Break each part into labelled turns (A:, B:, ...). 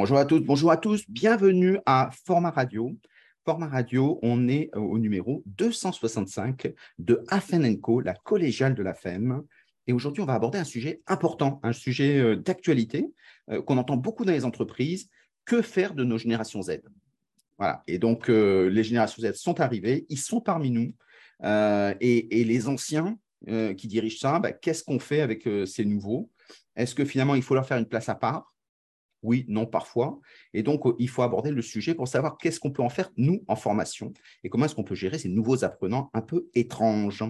A: Bonjour à toutes, bonjour à tous, bienvenue à Format Radio. Format Radio, on est au numéro 265 de Afenenco, la collégiale de la FEM. Et aujourd'hui, on va aborder un sujet important, un sujet euh, d'actualité euh, qu'on entend beaucoup dans les entreprises. Que faire de nos générations Z? Voilà. Et donc, euh, les générations Z sont arrivées, ils sont parmi nous. et, les anciens qui dirigent ça, bah, qu'est-ce qu'on fait avec ces nouveaux? Est-ce que finalement, il faut leur faire une place à part? Oui, non, parfois. Et donc, il faut aborder le sujet pour savoir qu'est-ce qu'on peut en faire, nous, en formation, et comment est-ce qu'on peut gérer ces nouveaux apprenants un peu étranges.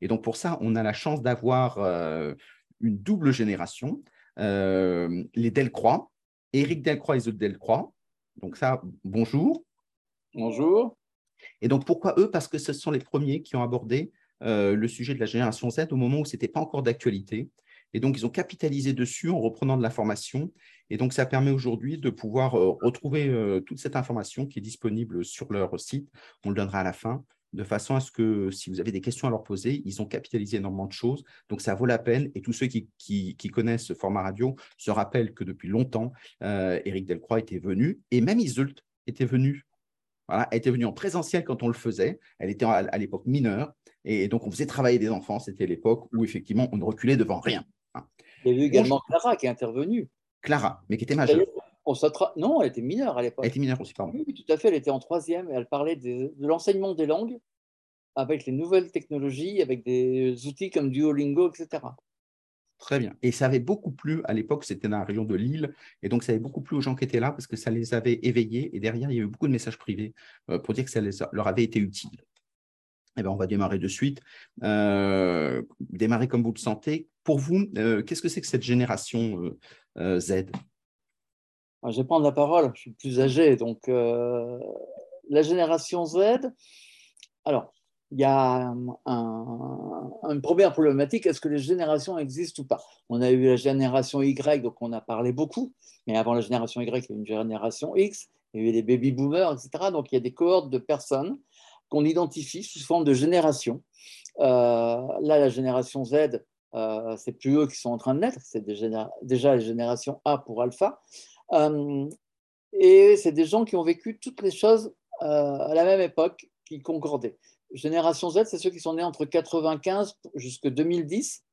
A: Et donc, pour ça, on a la chance d'avoir euh, une double génération, euh, les Delcroix, Éric Delcroix et Zoé Delcroix. Donc ça, bonjour.
B: Bonjour.
A: Et donc, pourquoi eux? Parce que ce sont les premiers qui ont abordé euh, le sujet de la génération Z au moment où ce n'était pas encore d'actualité. Et donc, ils ont capitalisé dessus en reprenant de l'information. Et donc, ça permet aujourd'hui de pouvoir euh, retrouver euh, toute cette information qui est disponible sur leur site. On le donnera à la fin, de façon à ce que si vous avez des questions à leur poser, ils ont capitalisé énormément de choses. Donc, ça vaut la peine. Et tous ceux qui, connaissent ce format radio se rappellent que depuis longtemps, euh, Éric Delcroix était venu, et même Isult était venu. Voilà, elle était venue en présentiel quand on le faisait. Elle était à l'époque mineure. Et donc, on faisait travailler des enfants. C'était l'époque où, effectivement, on ne reculait devant rien.
B: Il y a eu également Clara qui est intervenue.
A: Clara, mais qui était majeure.
B: Non, elle était mineure à l'époque.
A: Elle était mineure aussi, pardon.
B: Oui, tout à fait. Elle était en troisième et elle parlait de, l'enseignement des langues avec les nouvelles technologies, avec des outils comme Duolingo, etc.
A: Très bien. Et ça avait beaucoup plu à l'époque, c'était dans la région de Lille, et donc ça avait beaucoup plu aux gens qui étaient là parce que ça les avait éveillés. Et derrière, il y a eu beaucoup de messages privés euh, pour dire que ça leur avait été utile. Eh bien, on va démarrer de suite. Euh, démarrer comme vous le sentez. Pour vous, euh, qu'est-ce que c'est que cette génération euh, Z?
B: Je vais prendre la parole, je suis plus âgé. Donc, la génération Z, alors, il y a une première problématique, est-ce que les générations existent ou pas? On a eu la génération Y, donc on a parlé beaucoup, mais avant la génération Y, il y a une génération X, il y a eu des baby boomers, etc. Donc il y a des cohortes de personnes qu'on identifie sous forme de génération. Euh, là, la génération Z, euh, c'est plus eux qui sont en train de naître, c'est déjà la génération A pour alpha. Euh, et c'est des gens qui ont vécu toutes les choses à la même époque, qui concordaient. Génération Z, c'est ceux qui sont nés entre 95 jusqu'à 2010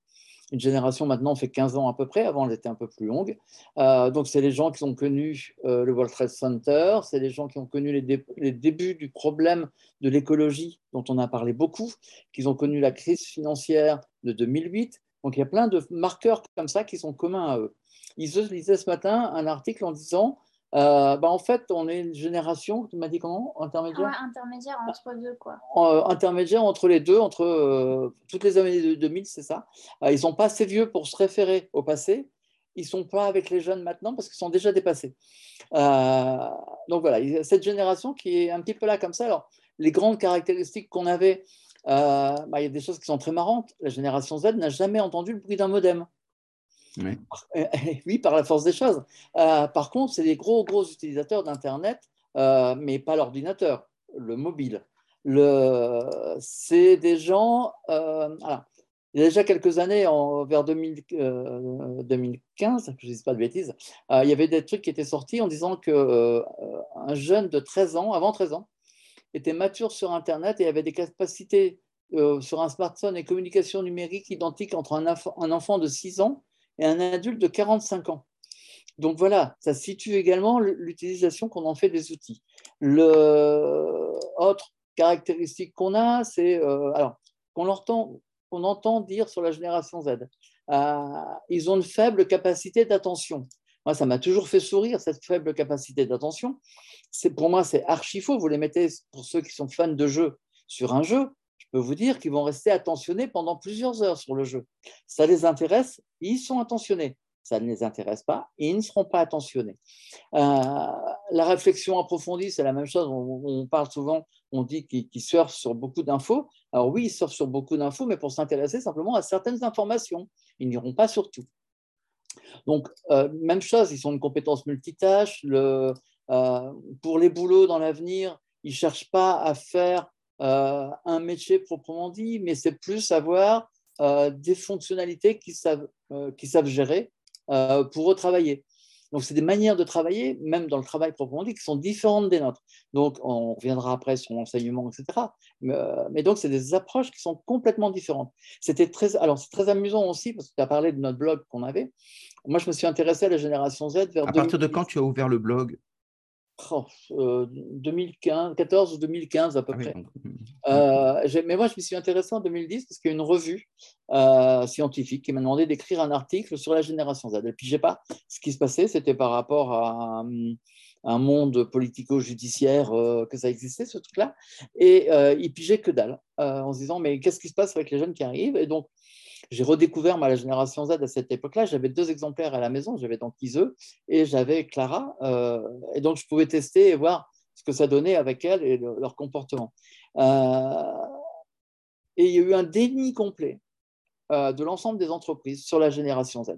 B: une génération maintenant fait 15 ans à peu près, avant elle était un peu plus longue. Euh, donc c'est les gens qui ont connu euh, le World Trade Center, c'est les gens qui ont connu les, débuts du problème de l'écologie dont on a parlé beaucoup, qui ont connu la crise financière de 2008. Donc il y a plein de marqueurs comme ça qui sont communs à eux. Ils lisaient ce matin un article en disant euh, bah, en fait, on est une génération, tu m'as dit comment?
C: Intermédiaire? Intermédiaire entre deux, quoi.
B: Euh, intermédiaire entre les deux, entre euh, toutes les années 2000, c'est ça. ils ne sont pas assez vieux pour se référer au passé. Ils ne sont pas avec les jeunes maintenant parce qu'ils sont déjà dépassés. donc voilà, cette génération qui est un petit peu là comme ça. Alors, les grandes caractéristiques qu'on avait, bah, il y a des choses qui sont très marrantes. La génération Z n'a jamais entendu le bruit d'un modem. Oui. par la force des choses. Euh, par contre, c'est des gros, gros utilisateurs d'Internet, euh, mais pas l'ordinateur, le mobile. Le, c'est des gens. Euh, il y a déjà quelques années, en, vers 2015, je ne dis pas de bêtises, il y avait des trucs qui étaient sortis en disant qu'un jeune de 13 ans, avant 13 ans, était mature sur Internet et avait des capacités sur un smartphone et communication numérique identiques entre un, un enfant de 6 ans et un adulte de 45 ans. Donc voilà, ça situe également l'utilisation qu'on en fait des outils. Le autre caractéristique qu'on a, c'est euh, alors qu'on entend, entend dire sur la génération Z. Euh, ils ont une faible capacité d'attention. Moi, ça m'a toujours fait sourire cette faible capacité d'attention. C'est pour moi, c'est archi faux. Vous les mettez pour ceux qui sont fans de jeux sur un jeu peux vous dire qu'ils vont rester attentionnés pendant plusieurs heures sur le jeu. Ça les intéresse, ils sont attentionnés. Ça ne les intéresse pas, ils ne seront pas attentionnés. Euh, la réflexion approfondie, c'est la même chose. On, parle souvent, on dit qu'ils surfent sur beaucoup d'infos. Alors oui, ils surfent sur beaucoup d'infos, mais pour s'intéresser simplement à certaines informations. Ils n'iront pas sur tout. Donc, euh, même chose, ils sont une compétence multitâche. Euh, pour les boulots dans l'avenir, ils ne cherchent pas à faire euh, un métier proprement dit, mais c'est plus avoir euh, des fonctionnalités qu'ils savent, euh, savent gérer pour retravailler. Donc, c'est des manières de travailler, même dans le travail proprement dit, qui sont différentes des nôtres. Donc, on reviendra après sur l'enseignement, etc. Euh, mais, donc, c'est des approches qui sont complètement différentes. C'était très, alors, c'est très amusant aussi, parce que tu as parlé de notre blog qu'on avait. Moi, je me suis intéressé à la génération Z vers.
A: À partir de quand tu as ouvert le blog?
B: 2015, 14 ou 2015 à peu ah près. Euh, mais moi, je me suis intéressé en 2010 parce qu'il y a une revue euh, scientifique qui m'a demandé d'écrire un article sur la génération Z. Et puis, j'ai pas ce qui se passait, c'était par rapport à un, monde politico-judiciaire euh, que ça existait, ce truc-là. Et il pigeait que dalle en se disant, mais qu'est-ce qui se passe avec les jeunes qui arrivent? Et donc, j'ai redécouvert ma la génération Z à cette époque-là. J'avais deux exemplaires à la maison. J'avais donc Iseux et j'avais Clara. Euh, et donc, je pouvais tester et voir ce que ça donnait avec elles et leur comportement. Euh, et il y a eu un déni complet euh, de l'ensemble des entreprises sur la génération Z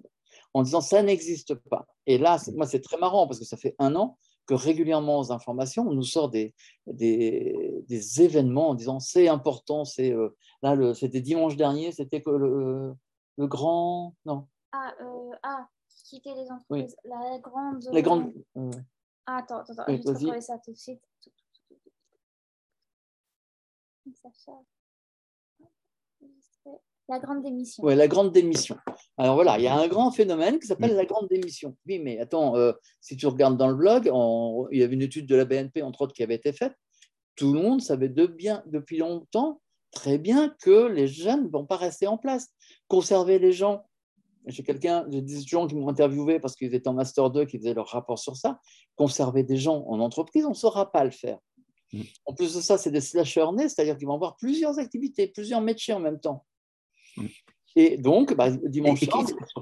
B: en disant ça n'existe pas. Et là, moi, c'est très marrant parce que ça fait un an que régulièrement aux informations, on nous sort des, des, des événements en disant c'est important, c'est euh, là, c'était dimanche dernier, c'était que le, le, grand. Non?
C: Ah, euh, ah, quitter les entreprises. La grande.
B: La grande.
C: Euh, ah, attends, attends, je vais trouver ça tout de suite. Ça la grande démission.
B: Oui, la grande démission. Alors voilà, il y a un grand phénomène qui s'appelle la grande démission. Oui, mais attends, euh, si tu regardes dans le blog, il y avait une étude de la BNP, entre autres, qui avait été faite. Tout le monde savait de bien, depuis longtemps très bien que les jeunes ne vont pas rester en place. Conserver les gens. J'ai quelqu'un, j'ai des gens qui m'ont interviewé parce qu'ils étaient en Master 2 qui faisaient leur rapport sur ça. Conserver des gens en entreprise, on ne saura pas le faire. Mm. En plus de ça, c'est des slashers nés, c'est-à-dire qu'ils vont avoir plusieurs activités, plusieurs métiers en même temps. Mm. Et donc, bah, dimanche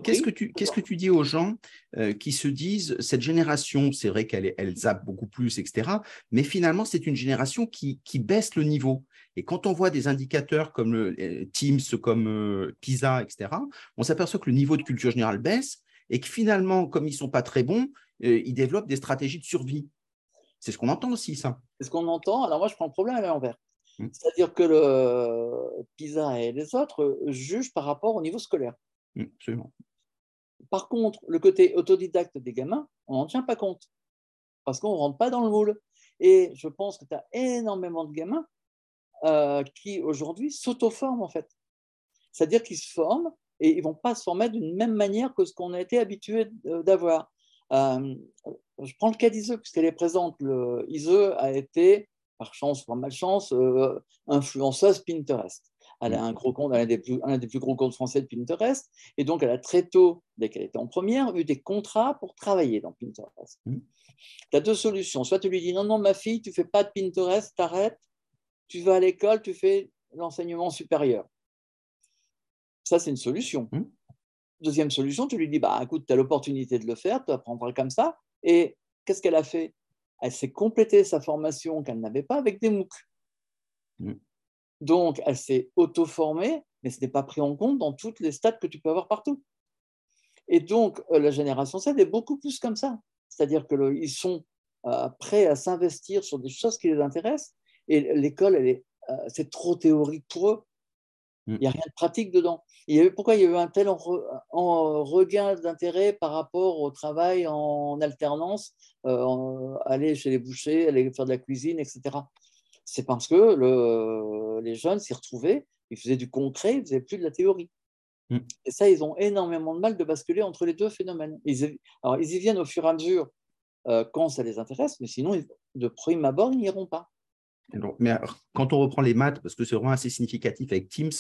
A: Qu'est-ce que, tu, qu'est-ce que tu dis aux gens euh, qui se disent, cette génération, c'est vrai qu'elle elle zappe beaucoup plus, etc., mais finalement, c'est une génération qui, qui, baisse le niveau. Et quand on voit des indicateurs comme le, euh, Teams, comme euh, PISA, etc., on s'aperçoit que le niveau de culture générale baisse et que finalement, comme ils ne sont pas très bons, ils développent des stratégies de survie. C'est ce qu'on entend aussi, ça.
B: C'est ce qu'on entend. Alors moi, je prends le problème à l'envers. Mmh. C'est-à-dire que le PISA et les autres jugent par rapport au niveau scolaire.
A: Mmh, absolument.
B: Par contre, le côté autodidacte des gamins, on n'en tient pas compte parce qu'on ne rentre pas dans le moule. Et je pense que tu as énormément de gamins euh, qui aujourd'hui s'auto-forment en fait. C'est-à-dire qu'ils se forment et ils ne vont pas se former d'une même manière que ce qu'on a été habitué d'avoir. Euh, je prends le cas d'Ise, puisqu'elle est présente. Le, Ise a été par chance ou par malchance, euh, influenceuse Pinterest. Elle a un gros compte, elle a des plus, un des plus gros comptes français de Pinterest. Et donc, elle a très tôt, dès qu'elle était en première, eu des contrats pour travailler dans Pinterest. Mm. Tu as deux solutions. Soit tu lui dis non, non, ma fille, tu fais pas de Pinterest, t'arrêtes. Tu vas à l'école, tu fais l'enseignement supérieur. Ça, c'est une solution. Mm. Deuxième solution, tu lui dis bah, écoute, tu as l'opportunité de le faire, tu apprendras comme ça. Et qu'est-ce qu'elle a fait? Elle s'est complétée sa formation qu'elle n'avait pas avec des MOOC. Mm. Donc, elle s'est auto-formée, mais ce n'est pas pris en compte dans toutes les stats que tu peux avoir partout. Et donc, euh, la génération Z est beaucoup plus comme ça. C'est-à-dire qu'ils sont euh, prêts à s'investir sur des choses qui les intéressent, et l'école, euh, c'est trop théorique pour eux. Mm. Il n'y a rien de pratique dedans. Il y avait, pourquoi il y a eu un tel en, regain d'intérêt par rapport au travail en alternance, euh, aller chez les bouchers, aller faire de la cuisine, etc. C'est parce que le, les jeunes s'y retrouvaient, ils faisaient du concret, ils faisaient plus de la théorie. Mm. Et ça, ils ont énormément de mal de basculer entre les deux phénomènes. Ils, alors, ils y viennent au fur et à mesure euh, quand ça les intéresse, mais sinon, de prime abord, ils n'y iront
A: mais quand on reprend les maths, parce que c'est vraiment assez significatif avec Teams,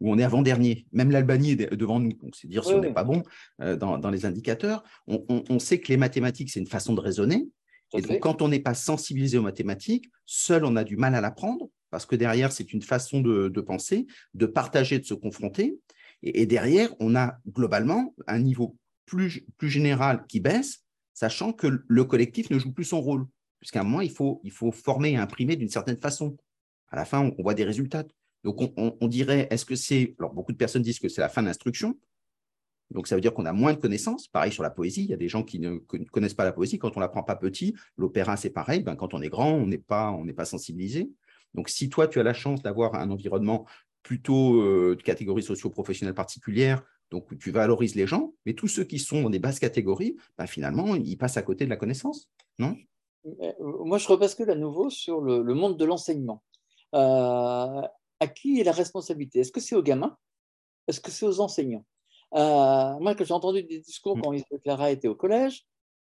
A: où on est avant-dernier, même l'Albanie est devant nous, donc c'est dire si on n'est pas bon euh, dans, les indicateurs, on, sait que les mathématiques, c'est une façon de raisonner. Et donc, quand on n'est pas sensibilisé aux mathématiques, seul, on a du mal à l'apprendre, parce que derrière, c'est une façon de, penser, de partager, de se confronter. Et, derrière, on a globalement un niveau plus, plus général qui baisse, sachant que le collectif ne joue plus son rôle puisqu'à un moment, il faut, former et imprimer d'une certaine façon. À la fin, on, voit des résultats. Donc, on, dirait, est-ce que c'est. Alors, beaucoup de personnes disent que c'est la fin de l'instruction. Donc, ça veut dire qu'on a moins de connaissances. Pareil sur la poésie. Il y a des gens qui ne connaissent pas la poésie. Quand on ne l'apprend pas petit, l'opéra, c'est pareil. Ben, quand on est grand, on n'est pas, sensibilisé. Donc, si toi, tu as la chance d'avoir un environnement plutôt euh, de catégorie socio-professionnelle particulière, Donc, tu valorises les gens, mais tous ceux qui sont dans des basses catégories, bah, finalement, ils passent à côté de la connaissance, non?
B: Moi, je rebascule à nouveau sur le, monde de l'enseignement. Euh, à qui est la responsabilité? Est-ce que c'est aux gamins? Est-ce que c'est aux enseignants? Euh, Moi, quand j'ai entendu des discours mm. quand Isabelle Clara était au collège,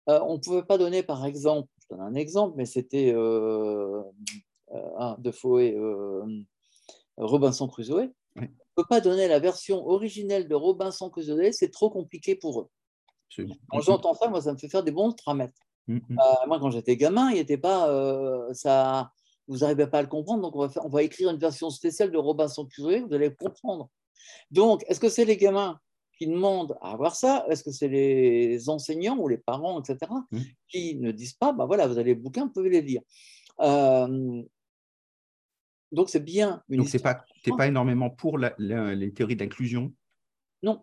B: on ne pouvait pas donner, par exemple, je donne un exemple, mais c'était euh, de Fouet, Robinson Crusoe ne peut pas donner la version originelle de Robinson Crusoe, c'est trop compliqué pour eux. Quand j'entends ça, moi, ça me fait faire des bons tramètres. Mm, mm. euh, moi, quand j'étais gamin, il n'était pas euh, ça. Vous n'arrivez pas à le comprendre, donc on va, faire, on va écrire une version spéciale de Robinson Crusoe, vous allez comprendre. Donc, est-ce que c'est les gamins qui demandent à avoir ça? Est-ce que c'est les enseignants ou les parents, etc., mm. qui ne disent pas, ben voilà, vous avez les bouquins, vous pouvez les lire euh, donc, c'est bien.
A: Une Donc, tu n'es pas, énormément pour les théories d'inclusion?
B: Non.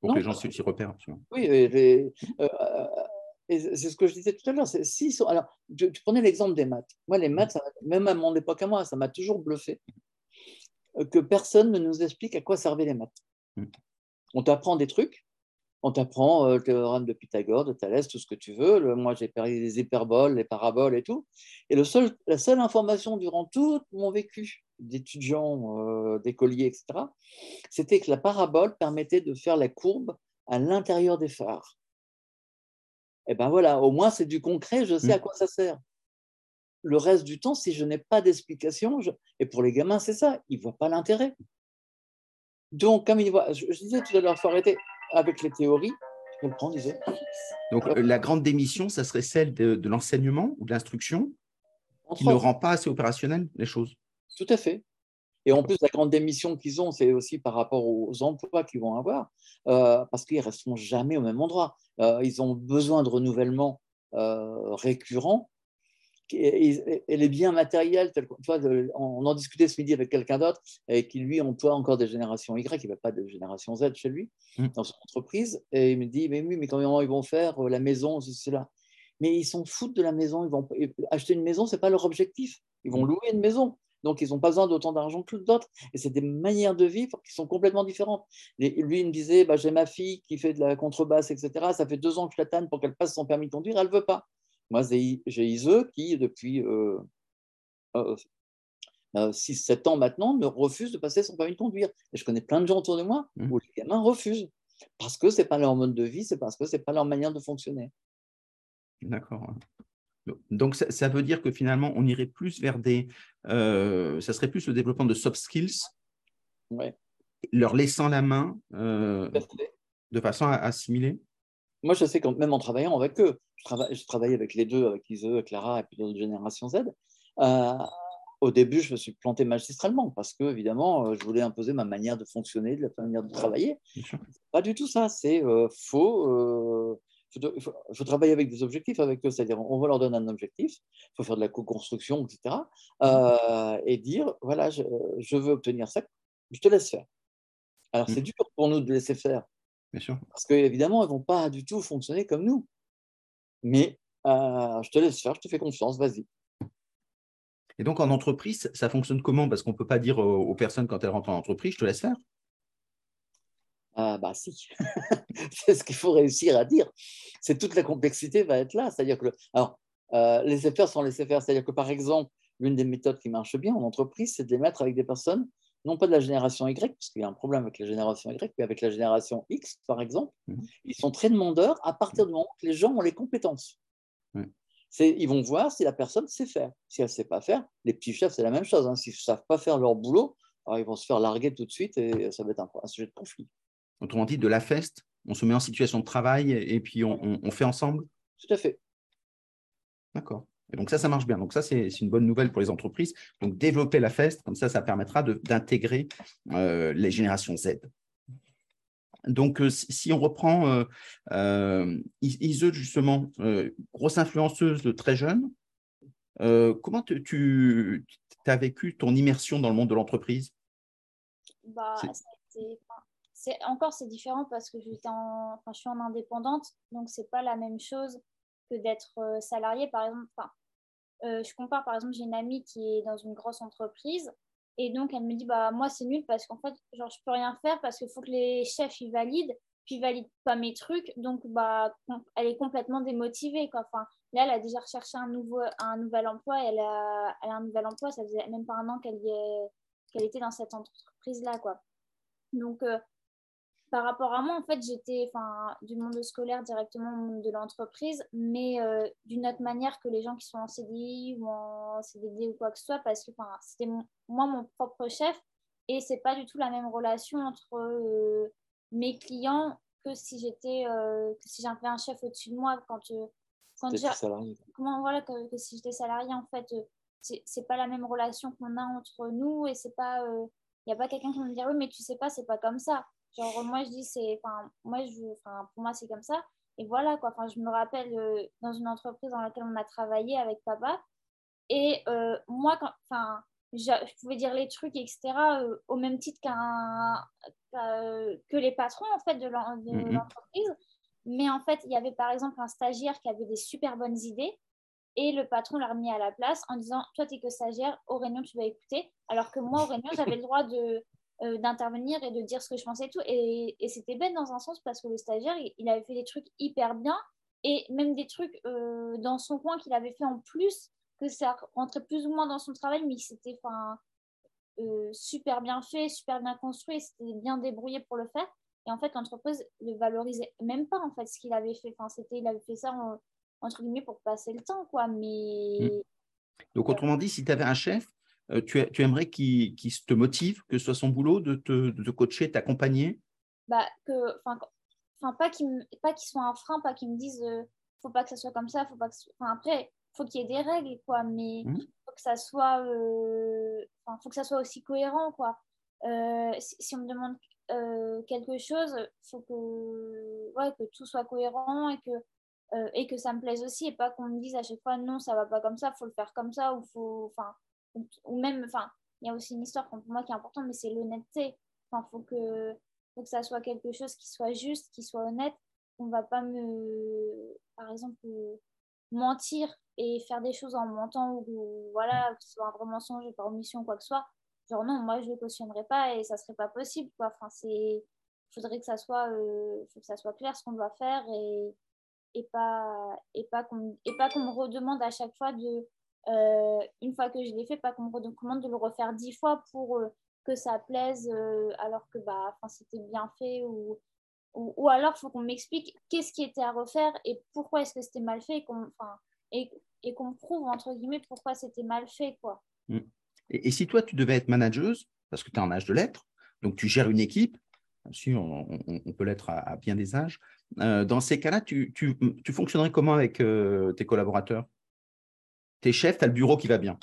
A: Pour que les gens s'y repèrent.
B: Oui, euh, c'est ce que je disais tout à l'heure. Si, alors, tu, prenais l'exemple des maths. Moi, les maths, même à mon époque à moi, ça m'a toujours bluffé euh, que personne ne nous explique à quoi servaient les maths. Mm. On t'apprend des trucs, on t'apprend euh, le théorème de Pythagore, de Thalès, tout ce que tu veux. moi, j'ai perdu les hyperboles, les paraboles et tout. Et le seul, la seule information durant tout mon vécu d'étudiant, euh, d'écolier, etc., c'était que la parabole permettait de faire la courbe à l'intérieur des phares. Et ben voilà, au moins c'est du concret, je sais à mmh. quoi ça sert. Le reste du temps, si je n'ai pas d'explication, et pour les gamins, c'est ça, ils ne voient pas l'intérêt. Donc, comme ils voient, je, disais tout à l'heure, il faut arrêter avec les théories.
A: Donc, euh, la grande démission, ça serait celle de, l'enseignement ou de l'instruction qui ne rend pas assez opérationnel les choses.
B: Tout à fait. Et en plus, la grande démission qu'ils ont, c'est aussi par rapport aux emplois qu'ils vont avoir, euh, parce qu'ils ne resteront jamais au même endroit. Euh, ils ont besoin de renouvellement récurrent et, les biens matériels, on en discutait ce midi avec quelqu'un d'autre et qui lui emploie encore des générations Y, il n'y a pas de génération Z chez lui, mmh. dans son entreprise. Et il me dit Mais oui, mais comment ils vont faire euh, la maison, cela Mais ils s'en foutent de la maison. Ils vont acheter une maison, ce n'est pas leur objectif. Ils vont mmh. louer une maison. Donc, ils n'ont pas besoin d'autant d'argent que d'autres. Et c'est des manières de vivre qui sont complètement différentes. lui, il me disait bah, J'ai ma fille qui fait de la contrebasse, etc. Ça fait deux ans que je la tanne pour qu'elle passe son permis de conduire. Elle ne veut pas. Moi, j'ai ISE qui, depuis 6-7 euh, euh, euh, ans maintenant, me refuse de passer son permis de conduire. Et je connais plein de gens autour de moi mmh. où les gamins refusent parce que ce n'est pas leur mode de vie, c'est parce que ce n'est pas leur manière de fonctionner.
A: D'accord. Donc, ça, veut dire que finalement, on irait plus vers des. ça serait plus le développement de soft skills, leur laissant la main de façon à assimiler?
B: Moi, je sais que même en travaillant avec eux, je, travaille, je travaille avec les deux, avec Ise, Clara et puis d'autres générations Z. Euh, au début, je me suis planté magistralement parce que, évidemment, euh, je voulais imposer ma manière de fonctionner, de la manière de travailler. Pas du tout ça. C'est euh, faux. Il faut, travailler avec des objectifs avec eux, c'est-à-dire on va leur donner un objectif, il faut faire de la co-construction, etc. et dire voilà, je, je, veux obtenir ça, je te laisse faire. Alors c'est mmh. dur pour nous de laisser faire, parce qu'évidemment, elles ne vont pas du tout fonctionner comme nous. Mais euh, je te laisse faire, je te fais confiance, vas-y.
A: Et donc, en entreprise, ça fonctionne comment? Parce qu'on ne peut pas dire aux personnes quand elles rentrent en entreprise, je te laisse faire.
B: Ah bah si, c'est ce qu'il faut réussir à dire. C'est toute la complexité va être là. C'est-à-dire que, alors, euh, laisser faire sans laisser faire. C'est-à-dire que par exemple, l'une des méthodes qui marche bien en entreprise, c'est de les mettre avec des personnes non pas de la génération Y, parce qu'il y a un problème avec la génération Y, mais avec la génération X, par exemple, mhm. ils sont très demandeurs à partir du moment que les gens ont les compétences. Ils vont voir si la personne sait faire. Si elle ne sait pas faire, les petits chefs, c'est la même chose. Hein. S'ils ne savent pas faire leur boulot, alors ils vont se faire larguer tout de suite et ça va être un, sujet de conflit.
A: Autrement dit, de la feste, on se met en situation de travail et puis on fait ensemble?
B: Tout à fait.
A: D'accord. Et donc ça, ça marche bien. Donc ça, c'est une bonne nouvelle pour les entreprises. Donc développer la FEST, comme ça, ça permettra d'intégrer euh, les générations Z. Donc, euh, si on reprend euh, euh Ise, justement, grosse influenceuse de très jeune, comment tu as vécu ton immersion dans le monde de l'entreprise?
C: Bah, Encore, c'est différent parce que en, je suis en indépendante, donc ce n'est pas la même chose que d'être euh, salarié, par exemple. Enfin, euh, je compare, par exemple, j'ai une amie qui est dans une grosse entreprise. Et donc, elle me dit, bah, moi, c'est nul parce qu'en fait, genre, je peux rien faire parce qu'il faut que les chefs, ils valident, puis ils valident pas mes trucs. Donc, bah, elle est complètement démotivée, quoi. Enfin, là, elle a déjà recherché un, nouveau, un nouvel emploi. Elle a, elle a un nouvel emploi. Ça faisait même pas un an qu'elle qu'elle était dans cette entreprise-là, quoi. Donc, euh, par rapport à moi, en fait, j'étais du monde scolaire directement au monde de l'entreprise, mais euh, d'une autre manière que les gens qui sont en CDI ou en CDD ou quoi que ce soit, parce que c'était moi mon propre chef et c'est pas du tout la même relation entre euh, mes clients que si j'étais euh, que si j'avais un chef au-dessus de moi quand
B: quand salarié.
C: comment voilà que, que si j'étais salarié en fait c'est pas la même relation qu'on a entre nous et c'est pas il n'y a pas quelqu'un qui me dire oui mais tu sais pas c'est pas comme ça Genre, moi, je dis, c'est. Enfin, moi, je, enfin, pour moi, c'est comme ça. Et voilà, quoi. Enfin, je me rappelle euh, dans une entreprise dans laquelle on a travaillé avec papa. Et euh, moi, quand, enfin, je, pouvais dire les trucs, etc., euh, au même titre qu'un, que les patrons, en fait, de mm-hmm. l'entreprise. Mais en fait, il y avait par exemple un stagiaire qui avait des super bonnes idées. Et le patron l'a remis à la place en disant Toi, tu n'es que stagiaire, au réunion, tu vas écouter. Alors que moi, au réunion, j'avais le droit de, euh, d'intervenir et de dire ce que je pensais et tout. Et, c'était bête dans un sens parce que le stagiaire, il, avait fait des trucs hyper bien et même des trucs euh, dans son coin qu'il avait fait en plus, que ça rentrait plus ou moins dans son travail, mais c'était euh, super bien fait, super bien construit, c'était bien débrouillé pour le faire. Et en fait, l'entreprise ne valorisait même pas en fait ce qu'il avait fait. Enfin, il avait fait ça entre guillemets pour passer le temps, quoi. Mais
A: mmh. donc autrement dit, si tu avais un chef euh, tu, aimerais qu'il te motive, que ce soit son boulot de te, de te coacher, t'accompagner?
C: Bah, que, enfin, pas qu'il soit un frein, pas qu'il me dise euh, faut pas que ça soit comme ça, faut pas que après, faut qu'il y ait des règles, quoi, mais mmh. faut que ça soit, euh, faut que ça soit aussi cohérent, quoi. si, on me demande quelque chose, faut que, ouais, que tout soit cohérent et que, et que ça me plaise aussi, et pas qu'on me dise à chaque fois non, ça va pas comme ça, faut le faire comme ça, ou faut, enfin, ou même, enfin, il y a aussi une histoire pour moi qui est importante, mais c'est l'honnêteté. Enfin, faut que, faut que ça soit quelque chose qui soit juste, qui soit honnête. On va pas me, par exemple, mentir et faire des choses en mentant ou, voilà, que ce soit un vrai mensonge par omission quoi que ce soit. Genre non, moi je le cautionnerais pas et ça serait pas possible quoi. Enfin c'est, faudrait que ça soit, euh, que ça soit clair ce qu'on doit faire et et pas et pas qu'on et pas qu'on me redemande à chaque fois de euh, une fois que je l'ai fait, pas qu'on me recommande de le refaire dix fois pour euh, que ça plaise euh, alors que bah, c'était bien fait ou, ou, alors il faut qu'on m'explique qu'est-ce qui était à refaire et pourquoi est-ce que c'était mal fait et qu'on et, et prouve entre guillemets pourquoi c'était mal fait quoi.
A: Mmh. Et, si toi tu devais être manageuse parce que tu es en âge de l'être donc tu gères une équipe on, peut l'être à, bien des âges dans ces cas-là tu, tu, fonctionnerais comment avec tes collaborateurs? Tes chefs, tu as le bureau qui va bien.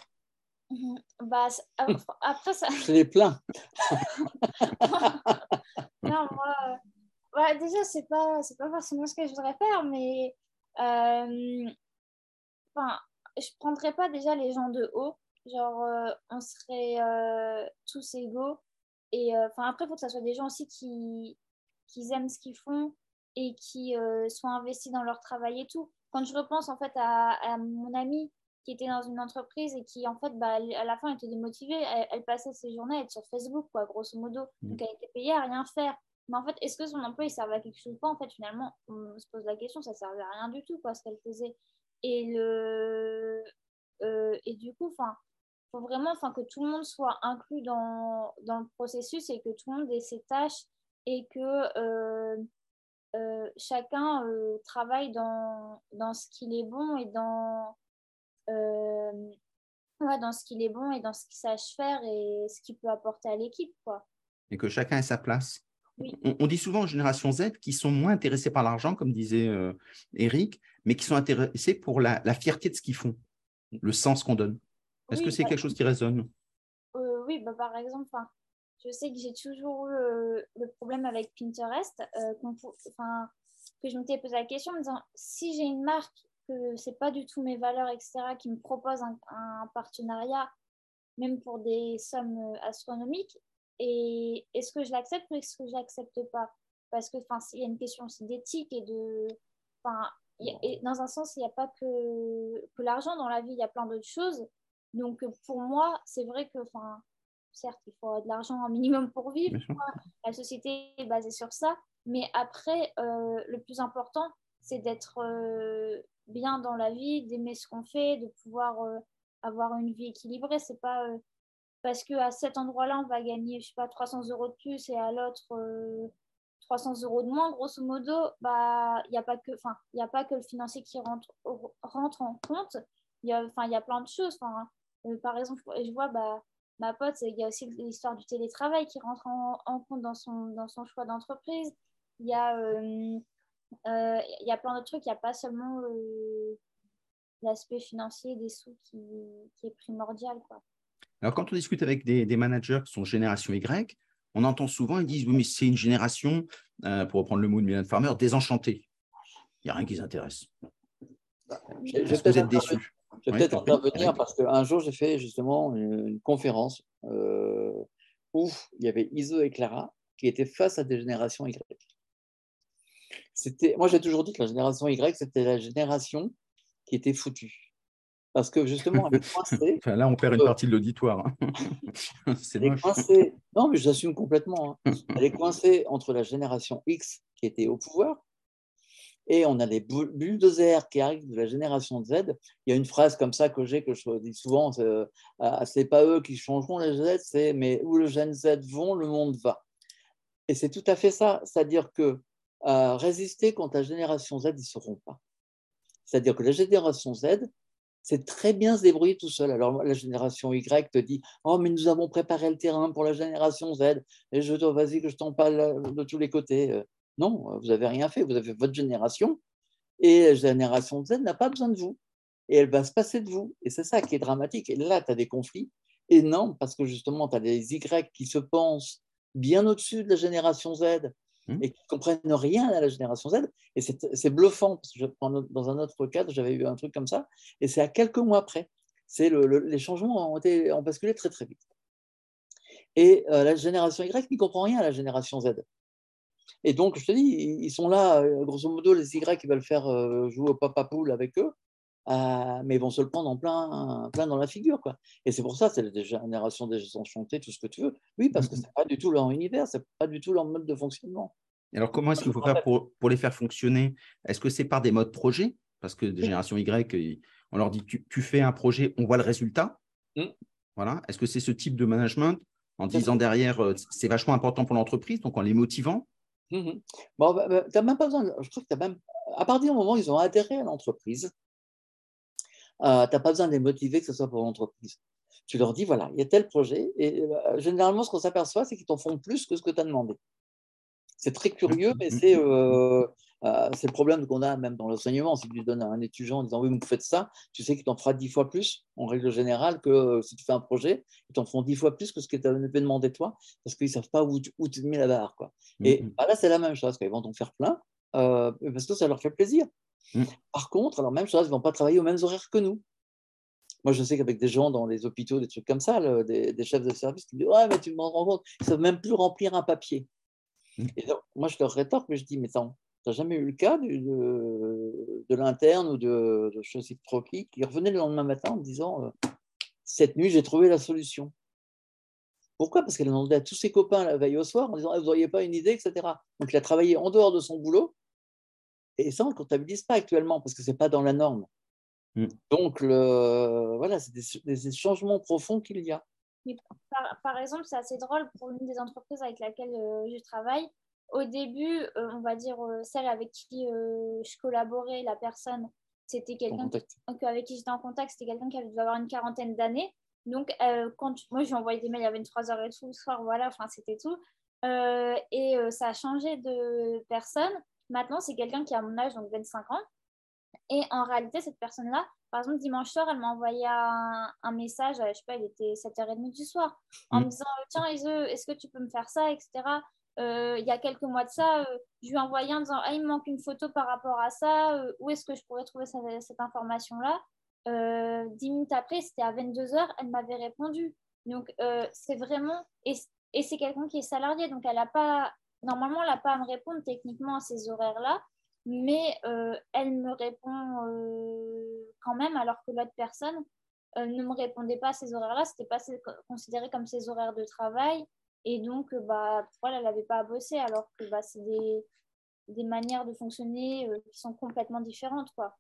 C: Mhm. Bah, euh, après, ça.
B: Je les plains.
C: non, moi, euh, déjà, c'est pas, c'est pas forcément ce que je voudrais faire, mais euh, enfin, je prendrais pas déjà les gens de haut. Genre, on serait tous égaux. Et enfin, après, il faut que ce soit des gens aussi qui, qui aiment ce qu'ils font et qui soient investis dans leur travail et tout. Quand je repense en fait à, à mon ami qui était dans une entreprise et qui, en fait, bah, à la fin, était démotivée. Elle, passait ses journées à être sur Facebook, quoi, grosso modo. Mm. Donc, elle était payée à rien faire. Mais en fait, est-ce que son emploi, il servait à quelque chose ou pas En fait, finalement, on se pose la question, ça servait à rien du tout, quoi, ce qu'elle faisait. Et, le... Euh, et du coup, enfin, faut vraiment enfin, que tout le monde soit inclus dans, dans le processus et que tout le monde ait ses tâches et que euh, euh, chacun travaille dans, dans ce qu'il est bon et dans, euh, dans ce qu'il est bon et dans ce qu'il sache faire et ce qu'il peut apporter à l'équipe. quoi.
A: Et que chacun ait sa place. On, dit souvent aux générations Z qui sont moins intéressés par l'argent, comme disait euh, Eric, mais qui sont intéressés pour la, fierté de ce qu'ils font, le sens qu'on donne. Est-ce que c'est bah quelque chose qui résonne?
C: Euh, Oui, bah, par exemple, je sais que j'ai toujours eu le problème avec Pinterest, que je m'étais posé la question en me disant si j'ai une marque que c'est pas du tout mes valeurs, etc., qui me proposent un, partenariat, même pour des sommes euh, astronomiques. Et est-ce que je l'accepte ou est-ce que je l'accepte pas? Parce que, enfin, il y a une question aussi d'éthique et de, enfin, dans un sens, il n'y a pas que, que l'argent dans la vie, il y a plein d'autres choses. Donc, pour moi, c'est vrai que, enfin, certes, il faut de l'argent un minimum pour vivre. La société est basée sur ça. Mais après, le plus important, c'est d'être bien dans la vie, d'aimer ce qu'on fait, de pouvoir avoir une vie équilibrée. C'est pas parce qu'à cet endroit-là, on va gagner, je sais pas, 300 euros de plus et à l'autre, 300 euros de moins, grosso modo, bah, il n'y a, pas que, a pas que le financier qui rentre, rentre en compte. Il y, a, plein de choses. Euh, par exemple, je vois bah, ma pote, il y a aussi l'histoire du télétravail qui rentre en, compte dans son, dans son choix d'entreprise. Il y a, euh, euh, il y a plein de trucs. Il n'y a pas seulement l'aspect financier des sous qui, qui est primordial. Quoi.
A: Alors, quand on discute avec des, des, managers qui sont génération Y, on entend souvent, ils disent, oui, mais c'est une génération, pour reprendre le mot de Mylène Farmer, désenchantée. Il n'y a rien qui les intéresse.
B: Que vous êtes déçu je vais peut-être intervenir parce qu'un jour, j'ai fait justement une, conférence euh, où il y avait Iso et Clara qui étaient face à des générations Y. Moi, j'ai toujours dit que la génération Y, c'était la génération qui était foutue. Parce que justement, elle est coincée.
A: là, on perd une partie de l'auditoire.
B: Hein. elle est coincée. Non, mais j'assume complètement. Hein. Elle est coincée entre la génération X qui était au pouvoir et on a les bulldozers qui arrivent de la génération Z. Il y a une phrase comme ça que j'ai, que je dis souvent, euh, ah, c'est pas eux qui changeront les Z, c'est mais où le Gen Z vont, le monde va. Et c'est tout à fait ça, c'est-à-dire que euh, résister contre la génération Z, ils ne sauront pas. C'est-à-dire que la génération Z, c'est très bien se débrouiller tout seul. Alors la génération Y te dit Oh, mais nous avons préparé le terrain pour la génération Z. Et je te vas-y que je t'en parle de tous les côtés. Non, vous n'avez rien fait, vous avez votre génération, et la génération Z n'a pas besoin de vous. Et elle va se passer de vous. Et c'est ça qui est dramatique. Et là, tu as des conflits énormes parce que justement, tu as des Y qui se pensent bien au-dessus de la génération Z mmh. et qui ne comprennent rien à la génération Z. Et c'est bluffant, parce que dans un autre cadre, j'avais eu un truc comme ça, et c'est à quelques mois après. C'est le, les changements ont, été, ont basculé très très vite. Et euh, la génération Y n'y comprend rien à la génération Z. Et donc, je te dis, ils sont là, euh, grosso modo, les Y qui veulent faire euh, jouer au papa poule avec eux, euh, mais ils vont se le prendre en plein, plein dans la figure. Quoi. Et c'est pour ça, c'est la génération des enchantés, tout ce que tu veux. Oui, parce que mmh ce n'est pas du tout leur univers, ce n'est pas du tout leur mode de fonctionnement.
A: Alors, comment est-ce qu'il faut faire pour, pour, les faire fonctionner? Est-ce que c'est par des modes projets? Parce que des générations Y, on leur dit tu, tu, fais un projet, on voit le résultat. Mmh. Voilà. Est-ce que c'est ce type de management en disant derrière, c'est vachement important pour l'entreprise, donc en les motivant?
B: Bon, bah, bah, même pas besoin. Je trouve que as même, à partir du moment où ils ont adhéré à l'entreprise, euh, tu n'as pas besoin de les motiver que ce soit pour l'entreprise. Tu leur dis voilà, il y a tel projet, et euh, généralement, ce qu'on s'aperçoit, c'est qu'ils t'en font plus que ce que tu as demandé. C'est très curieux, mais mmh c'est euh, euh, c'est le problème qu'on a même dans l'enseignement. Si tu donnes à un étudiant en disant oui, vous faites ça, tu sais qu'il t'en fera dix fois plus, en règle générale, que euh, si tu fais un projet, ils t'en font dix fois plus que ce que tu avais demandé toi, parce qu'ils ne savent pas où tu, où mets la barre. Quoi. Mm, Et mm. bah, là, c'est la même chose, ils vont t'en faire plein, euh, parce que ça leur fait plaisir. Mm. Par contre, alors même chose, ils ne vont pas travailler aux mêmes horaires que nous. Moi, je sais qu'avec des gens dans les hôpitaux, des trucs comme ça, des, chefs de service qui disent Ouais, mais tu me rends compte, ils ne savent même plus remplir un papier. Et donc, moi, je leur rétorque, mais je dis Mais attends, tu n'as jamais eu le cas de, de, l'interne ou de, de Chaussy Troquis qui revenait le lendemain matin en disant euh, Cette nuit, j'ai trouvé la solution. Pourquoi? Parce qu'elle a demandé à tous ses copains la veille au soir en disant ah, Vous n'auriez pas une idée, etc. Donc, il a travaillé en dehors de son boulot. Et ça, on ne comptabilise pas actuellement parce que ce n'est pas dans la norme. Mm. Donc, le, voilà, c'est des, changements profonds qu'il y a.
C: Par, par, exemple, c'est assez drôle pour une des entreprises avec laquelle euh, je travaille au début, euh, on va dire euh, celle avec qui euh, je collaborais, la personne, c'était quelqu'un avec qui j'étais en contact, c'était quelqu'un qui avait avoir une quarantaine d'années. Donc, quand moi, je lui envoyé des mails, il y avait une 3 heures et tout le soir, voilà, enfin, c'était tout. et ça a changé de personne. Maintenant, c'est quelqu'un qui a mon âge, donc 25 ans. Et en réalité, cette personne-là, par exemple, dimanche soir, elle m'a envoyé un, message, je sais pas, il était 7h30 du soir, en mmh. me disant Tiens, est-ce que tu peux me faire ça, etc. Euh, il y a quelques mois de ça, euh, je lui ai envoyé en disant Ah, il me manque une photo par rapport à ça, euh, où est-ce que je pourrais trouver cette, information-là? Dix minutes après, c'était à 22h, elle m'avait répondu. Donc, c'est vraiment. Et, et c'est quelqu'un qui est salarié, donc elle a pas. Normalement, elle n'a pas à me répondre techniquement à ces horaires-là, mais elle me répond quand même, alors que l'autre personne, ne me répondait pas à ces horaires-là, c'était pas considéré comme ses horaires de travail. Et donc, bah, pour elle, elle n'avait pas à bosser, alors que bah, c'est des, des, manières de fonctionner qui sont complètement différentes. Quoi.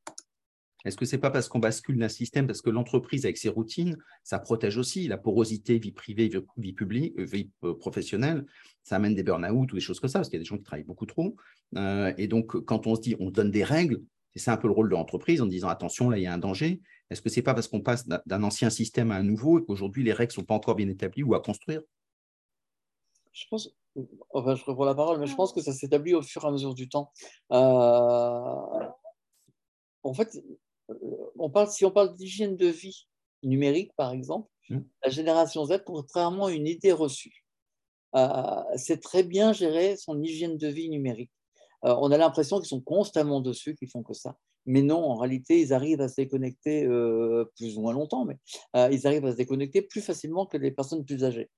A: Est-ce que c'est pas parce qu'on bascule d'un système, parce que l'entreprise avec ses routines, ça protège aussi la porosité vie privée, vie publique, euh, vie euh, professionnelle, ça amène des burn-out ou des choses comme ça, parce qu'il y a des gens qui travaillent beaucoup trop. Euh, et donc, quand on se dit, on donne des règles, c'est un peu le rôle de l'entreprise en disant, attention, là, il y a un danger. Est-ce que c'est pas parce qu'on passe d'un ancien système à un nouveau et qu'aujourd'hui, les règles sont pas encore bien établies ou à construire?
B: Je pense, enfin, je reprends la parole, mais je pense que ça s'établit au fur et à mesure du temps. en fait, on parle, si on parle d'hygiène de vie numérique, par exemple, mmh. la génération Z, contrairement à une idée reçue, euh, c'est très bien gérer son hygiène de vie numérique. Euh, on a l'impression qu'ils sont constamment dessus, qu'ils font que ça. Mais non, en réalité, ils arrivent à se déconnecter euh, plus ou moins longtemps, mais ils arrivent à se déconnecter plus facilement que les personnes plus âgées.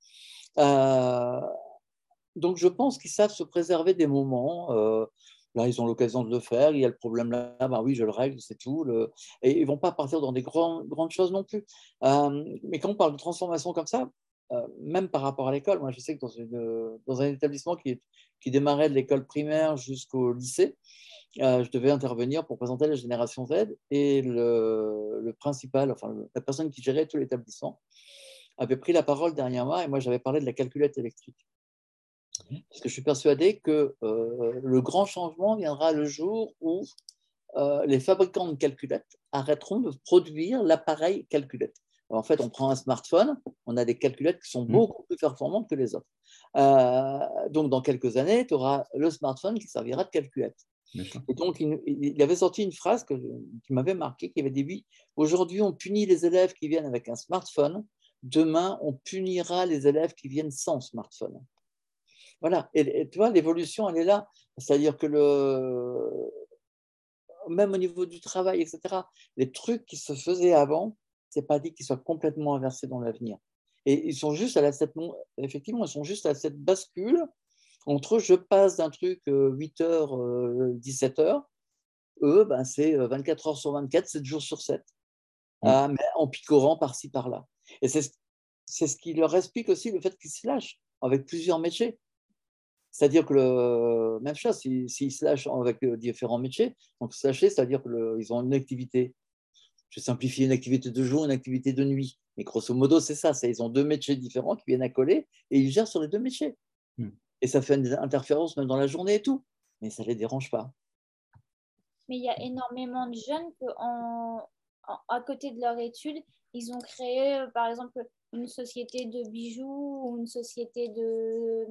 B: donc, je pense qu'ils savent se préserver des moments Là, ils ont l'occasion de le faire. Il y a le problème là, ben oui, je le règle, c'est tout. Et ils ne vont pas partir dans des grandes choses non plus. Euh, mais quand on parle de transformation comme ça, euh, même par rapport à l'école, moi je sais que dans, un établissement qui, démarrait de l'école primaire jusqu'au lycée, euh, je devais intervenir pour présenter la génération Z et le, le principal, enfin la personne qui gérait tout l'établissement, avait pris la parole derrière moi et moi j'avais parlé de la calculette électrique. Parce que je suis persuadé que euh, le grand changement viendra le jour où euh, les fabricants de calculettes arrêteront de produire l'appareil calculette. en fait, on prend un smartphone, on a des calculettes qui sont mmh. beaucoup plus performantes que les autres. Euh, donc, dans quelques années, tu auras le smartphone qui servira de calculette. Et donc, il, avait sorti une phrase que, qui m'avait marqué, qui avait dit, oui, aujourd'hui, on punit les élèves qui viennent avec un smartphone, demain, on punira les élèves qui viennent sans smartphone. Voilà, et, tu vois, l'évolution, elle est là. C'est-à-dire que le... même au niveau du travail, etc., les trucs qui se faisaient avant, c'est pas dit qu'ils soient complètement inversés dans l'avenir. Et ils sont juste à la, cette, effectivement, ils sont juste à cette bascule entre je passe d'un truc 8h, 17h, eux, ben, c'est 24 heures sur 24, 7 jours sur 7, mmh. ah, mais en picorant par-ci, par-là. Et c'est ce qui leur explique aussi le fait qu'ils se lâchent avec plusieurs métiers. C'est-à-dire que le, même chose, s'ils se lâchent avec euh, différents métiers, donc se lâcher, c'est-à-dire qu'ils ont une activité, je simplifie, une activité de jour, une activité de nuit. Mais grosso modo, c'est ça, ils ont deux métiers différents qui viennent à coller et ils gèrent sur les deux métiers. Hmm. Et ça fait une interférence même dans la journée et tout, mais ça ne les dérange pas.
C: Mais il y a énormément de jeunes qui, à côté de leur étude, ils ont créé, euh, par exemple, une société de bijoux ou une société de,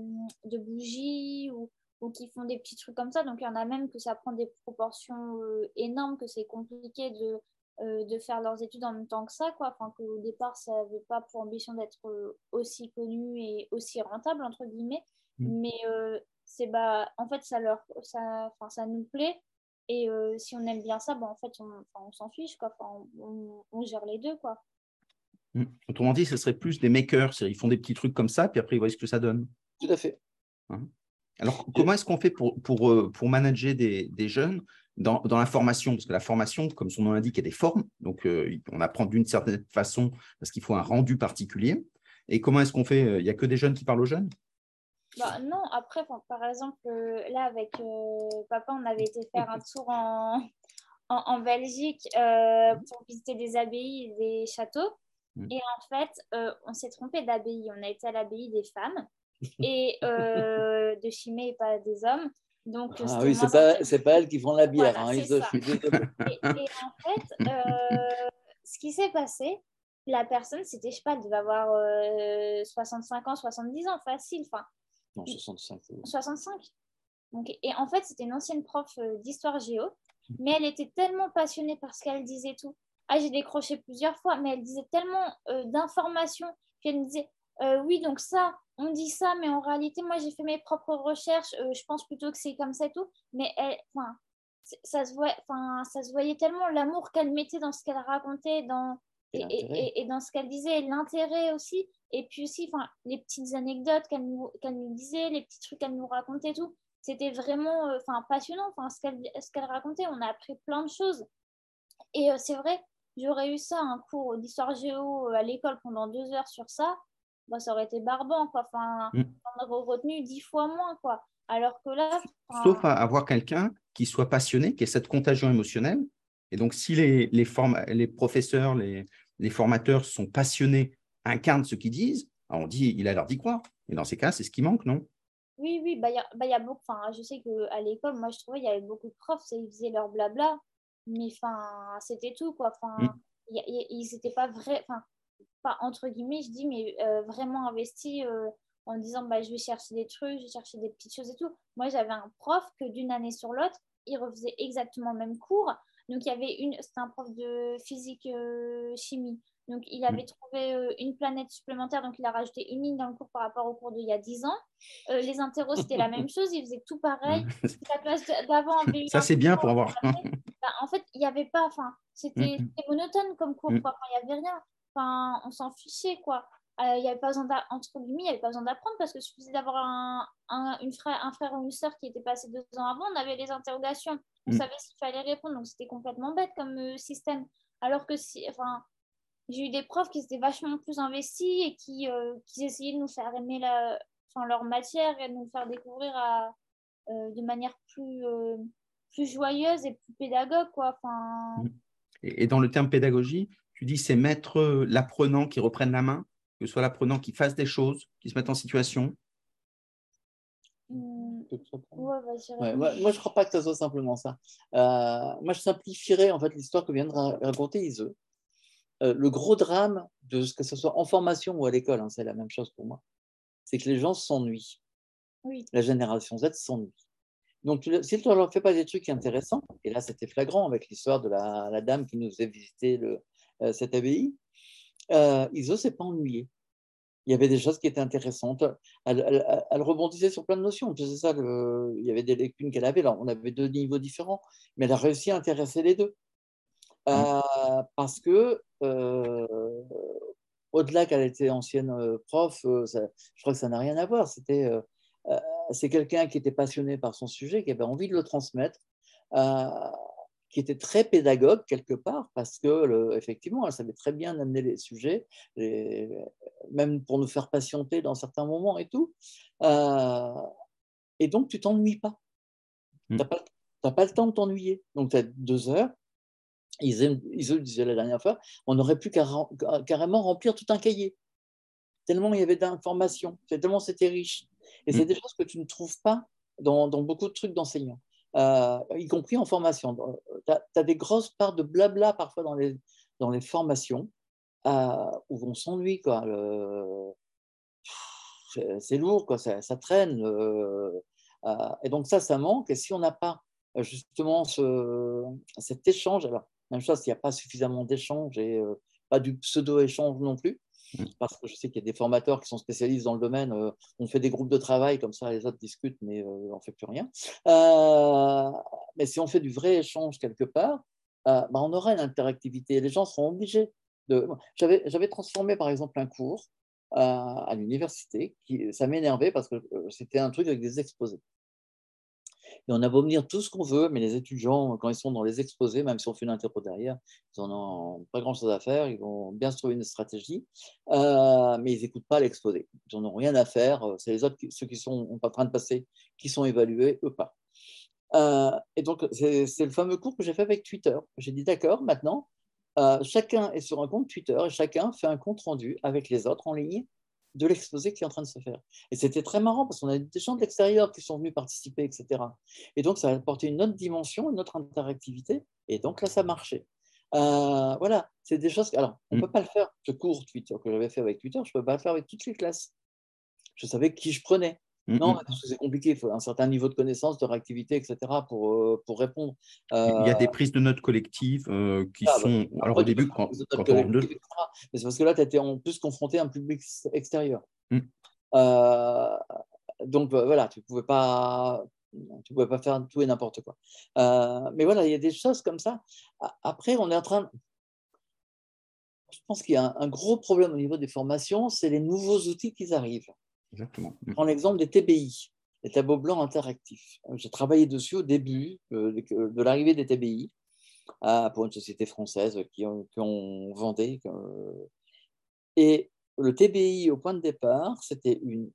C: de bougies ou, ou, qui font des petits trucs comme ça. Donc, il y en a même que ça prend des proportions euh, énormes, que c'est compliqué de, euh, de faire leurs études en même temps que ça. Quoi. Enfin, qu'au départ, ça n'avait pas pour ambition d'être euh, aussi connu et aussi rentable, entre guillemets. Mmh. Mais c'est bah, en fait, ça, leur, ça, ça nous plaît. Et si on aime bien ça, bah, en fait, on, on s'en fiche. Quoi. Enfin, on, on, gère les deux. Quoi.
A: Mmh. Autrement dit, ce serait plus des makers, ils font des petits trucs comme ça, puis après ils voient ce que ça donne.
B: Tout à fait.
A: Hein. Alors, comment est-ce qu'on fait pour, pour, euh, pour manager des, des jeunes dans, dans, la formation? Parce que la formation, comme son nom l'indique, a des formes, donc euh, on apprend d'une certaine façon parce qu'il faut un rendu particulier. Et comment est-ce qu'on fait? Il n'y a que des jeunes qui parlent aux jeunes?
C: Bah, non, après, par exemple, euh, là, avec papa, on avait été faire un tour en, en, en Belgique pour visiter des abbayes et des châteaux. Mm. Et en fait, euh, on s'est trompé d'abbaye. On a été à l'abbaye des femmes et euh, de Chimay et pas des hommes. Donc,
B: ah oui, c'est pas, c'est pas elles qui font la bière. hein,
C: et, en fait, euh, ce qui s'est passé, la personne, c'était, je sais pas, elle devait avoir 65 ans, 70 ans, facile. Enfin,
B: non, 65.
C: 65. Donc, et en fait, c'était une ancienne prof d'histoire géo, mais elle était tellement passionnée par ce qu'elle disait tout ah, j'ai décroché plusieurs fois, mais elle disait tellement euh, d'informations qu'elle me disait euh, oui, donc ça, on dit ça, mais en réalité, moi, j'ai fait mes propres recherches, euh, je pense plutôt que c'est comme ça et tout. Mais elle, ça, se voyait, ça se voyait tellement l'amour qu'elle mettait dans ce qu'elle racontait dans, et, et, dans ce qu'elle disait, l'intérêt aussi. Et puis aussi, les petites anecdotes qu'elle nous, nous, disait, les petits trucs qu'elle nous racontait, tout. C'était vraiment enfin passionnant ce qu'elle ce qu'elle racontait. On a appris plein de choses. Et c'est vrai j'aurais eu ça, un cours d'histoire géo à l'école pendant deux heures sur ça, bah, ça aurait été barbant, quoi. Enfin, mm. on aurait retenu dix fois moins, quoi. Alors que là.
A: Sauf à avoir quelqu'un qui soit passionné, qui ait cette contagion émotionnelle. Et donc, si les, les, les professeurs, les, les, formateurs sont passionnés, incarnent ce qu'ils disent, bah, on dit, il a l'air d'y croire. Et dans ces cas, c'est ce qui manque, non?
C: Oui, oui, bah, il bah, y, a beaucoup. Enfin, je sais qu'à l'école, moi, je trouvais qu'il y avait beaucoup de profs, ils faisaient leur blabla, mais enfin, c'était tout, quoi. Enfin, mm. ils n'étaient pas vrai. Enfin, pas entre guillemets, je dis, mais euh, vraiment investis euh, en disant bah, je vais chercher des trucs, je vais chercher des petites choses et tout. Moi, j'avais un prof que d'une année sur l'autre, il refaisait exactement le même cours. Donc, il y avait une, c'était un prof de physique euh, chimie. Donc, il avait trouvé une planète supplémentaire, donc il a rajouté une ligne dans le cours par rapport au cours d'il y a 10 ans. les interros, c'était la même chose, il faisait tout pareil.
A: La classe d'avant Ça, c'est bien pour avoir.
C: Bah, en fait, il n'y avait pas, enfin, c'était monotone comme cours, quoi. il n'y avait rien. Enfin, on s'en fichait, quoi. Euh, il y avait pas besoin entre guillemets, il n'y avait pas besoin d'apprendre parce que suffisait d'avoir un, un, une frère, un frère ou une sœur qui était passé deux ans avant, on avait les interrogations, on mm. savait s'il fallait répondre, donc c'était complètement bête comme euh, système. Alors que si, enfin, j'ai eu des profs qui étaient vachement plus investis et qui, euh, qui essayaient de nous faire aimer la, enfin, leur matière et de nous faire découvrir à, de manière plus, plus joyeuse et plus pédagogue. Quoi. Enfin...
A: Mm. Et, dans le terme pédagogie, tu dis c'est mettre l'apprenant qui reprenne la main, que ce soit l'apprenant qui fasse des choses, qui se mette en situation
B: mmh. moi, je ne crois pas que ce soit simplement ça. Euh, moi, je simplifierais en fait l'histoire que vient de raconter Ise. Euh, le gros drame de ce que ce soit en formation ou à l'école, hein, c'est la même chose pour moi, c'est que les gens s'ennuient.
C: Oui.
B: La génération Z s'ennuie. Donc, si tu ne leur fais pas des trucs intéressants, et là c'était flagrant avec l'histoire de la, la, dame qui nous a visité le, euh, cette abbaye, euh, Iso s'est pas ennuyé. Il y avait des choses qui étaient intéressantes. Elle, rebondissait sur plein de notions. Ça, il y avait des lacunes qu'elle avait. on avait deux niveaux différents, mais elle a réussi à intéresser les deux. Mmh. Euh, parce que, euh, au-delà qu'elle était ancienne prof, je crois que ça n'a rien à voir. C'était, c'est quelqu'un qui était passionné par son sujet, qui avait envie de le transmettre qui était très pédagogue quelque part, parce que effectivement, elle savait très bien amener les sujets, même pour nous faire patienter dans certains moments et tout. Euh, et donc, tu t'ennuies pas. Mmh. Tu n'as pas, le temps de t'ennuyer. Donc, tu as deux heures. Ils, ils disaient la dernière fois, on aurait pu carrément remplir tout un cahier. Tellement il y avait d'informations, tellement c'était riche. Et c'est des choses que tu ne trouves pas dans, beaucoup de trucs d'enseignants. Euh, y compris en formation. Tu as, des grosses parts de blabla parfois dans les, dans les formations euh, où on s'ennuie. C'est lourd, quoi, ça, traîne. Euh, et donc ça, ça manque. Et si on n'a pas justement ce, cet échange, alors même chose, s'il n'y a pas suffisamment d'échange et pas du pseudo-échange non plus. Parce que je sais qu'il y a des formateurs qui sont spécialistes dans le domaine. Euh, on fait des groupes de travail, comme ça les autres discutent, mais euh, on ne fait plus rien. Euh, mais si on fait du vrai échange quelque part, bah, on aura une interactivité. Les gens seront obligés de. J'avais transformé par exemple un cours à l'université, ça m'énervait parce que c'était un truc avec des exposés. Et on a beau venir tout ce qu'on veut, mais les étudiants, quand ils sont dans les exposés, même si on fait une derrière, ils n'en ont pas grand-chose à faire, ils vont bien se trouver une stratégie, euh, mais ils n'écoutent pas l'exposé. Ils n'en ont rien à faire. C'est les autres, ceux qui sont en train de passer, qui sont évalués, eux pas. Euh, et donc, c'est le fameux cours que j'ai fait avec Twitter. J'ai dit, d'accord, maintenant, euh, chacun est sur un compte Twitter et chacun fait un compte rendu avec les autres en ligne de l'exposé qui est en train de se faire. Et c'était très marrant parce qu'on a des gens de l'extérieur qui sont venus participer, etc. Et donc, ça a apporté une autre dimension, une autre interactivité. Et donc, là, ça marchait. Euh, voilà, c'est des choses. Alors, on ne mm. peut pas le faire. Ce cours Twitter que j'avais fait avec Twitter, je ne peux pas le faire avec toutes les classes. Je savais qui je prenais. Mm, non, mm. parce que c'est compliqué. Il faut un certain niveau de connaissance, de réactivité, etc. pour, euh, pour répondre.
A: Il y a des euh, prises de notes collectives euh, qui ah, bah, sont. alors, au début, quand, quand on
B: Mais c'est parce que là, tu étais en plus confronté à un public extérieur. Mm. donc, voilà, tu ne pouvais pas. Tu pouvais pas faire tout et n'importe quoi. mais voilà, il y a des choses comme ça. Après, on est en train. Je pense qu'il y a un gros problème au niveau des formations, c'est les nouveaux outils qui arrivent.
A: Exactement.
B: Je prends l'exemple des TBI, les tableaux blancs interactifs. J'ai travaillé dessus au début euh, de l'arrivée des TBI. pour une société française qui, ont vendé. Et le TBI, au point de départ, c'était une,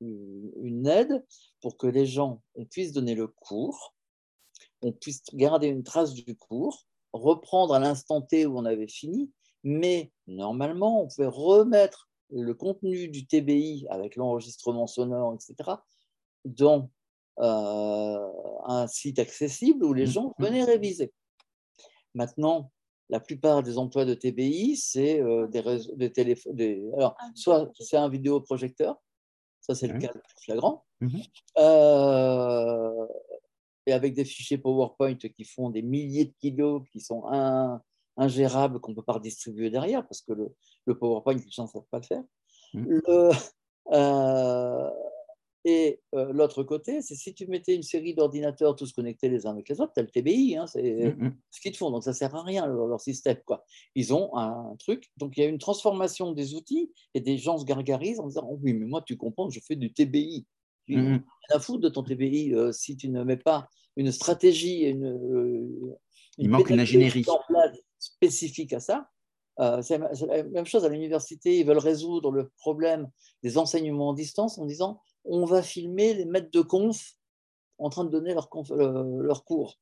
B: une aide pour que les gens, on puisse donner le cours, on puisse garder une trace du cours, reprendre à l'instant T où on avait fini, mais normalement, on pouvait remettre le contenu du TBI avec l'enregistrement sonore, etc., dans euh, un site accessible où les mmh, gens mmh. venaient réviser. Maintenant, la plupart des emplois de TBI, c'est euh, des, réseaux, des téléphones. Alors, soit c'est un vidéoprojecteur, ça c'est le cas le plus flagrant, mmh euh, et avec des fichiers PowerPoint qui font des milliers de kilos, qui sont ingérables, qu'on ne peut pas redistribuer derrière, parce que le, le PowerPoint, les gens ne savent pas le faire. Le, euh, et euh, l'autre côté, c'est si tu mettais une série d'ordinateurs tous connectés les uns avec les autres, tu as le TBI, hein, c'est mmh, mmh. ce qu'ils te font, donc ça ne sert à rien leur, système. Quoi. Ils ont un truc, donc il y a une transformation des outils et des gens se gargarisent en disant oh Oui, mais moi tu comprends, je fais du TBI. Tu mmh. as à foutre de ton TBI euh, si tu ne mets pas une stratégie, une,
A: une il manque une ingénierie
B: spécifique à ça. c'est la même chose à l'université, ils veulent résoudre le problème des enseignements en distance en disant on va filmer les maîtres de conf en train de donner leur, euh, leur cours.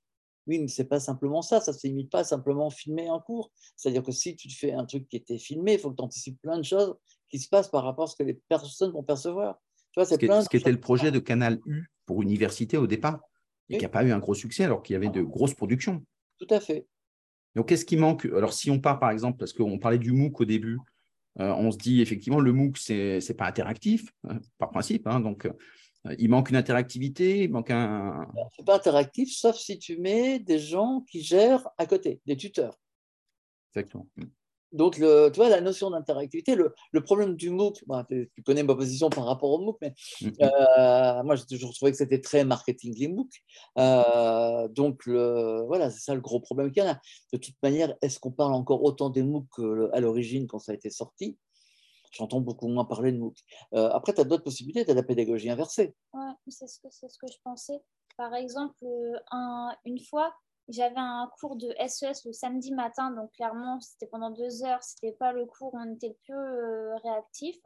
B: Oui, mais c'est pas simplement ça, ça ne se limite pas à simplement filmer un cours. C'est-à-dire que si tu fais un truc qui était filmé, il faut que tu anticipes plein de choses qui se passent par rapport à ce que les personnes vont percevoir.
A: Tu vois, ce, ce qui était le projet de Canal U pour université au départ, et qui n'a pas eu un gros succès alors qu'il y avait de grosses productions.
B: Tout à fait.
A: Donc, qu'est-ce qui manque? Alors, si on part par exemple, parce qu'on parlait du MOOC au début, euh, on se dit effectivement le MOOC, ce n'est pas interactif, hein, par principe. Hein, donc, euh, il manque une interactivité, il manque un.
B: Ce n'est pas interactif, sauf si tu mets des gens qui gèrent à côté, des tuteurs.
A: Exactement.
B: Donc, le, tu vois, la notion d'interactivité, le, problème du MOOC, tu, connais ma position par rapport au MOOC, mais. Euh, moi, j'ai toujours trouvé que c'était très marketing les MOOC. Euh, donc, le, voilà, c'est ça le gros problème qu'il y a. De toute manière, est-ce qu'on parle encore autant des MOOC à l'origine quand ça a été sorti? J'entends beaucoup moins parler de MOOC. Euh, après, tu as d'autres possibilités, tu as la pédagogie inversée.
C: Oui, c'est ce, que, ce que je pensais. Par exemple, un, une fois, j'avais un cours de SES e le samedi matin, donc clairement, c'était pendant deux heures, c'était pas le cours où on était le plus euh, réactif.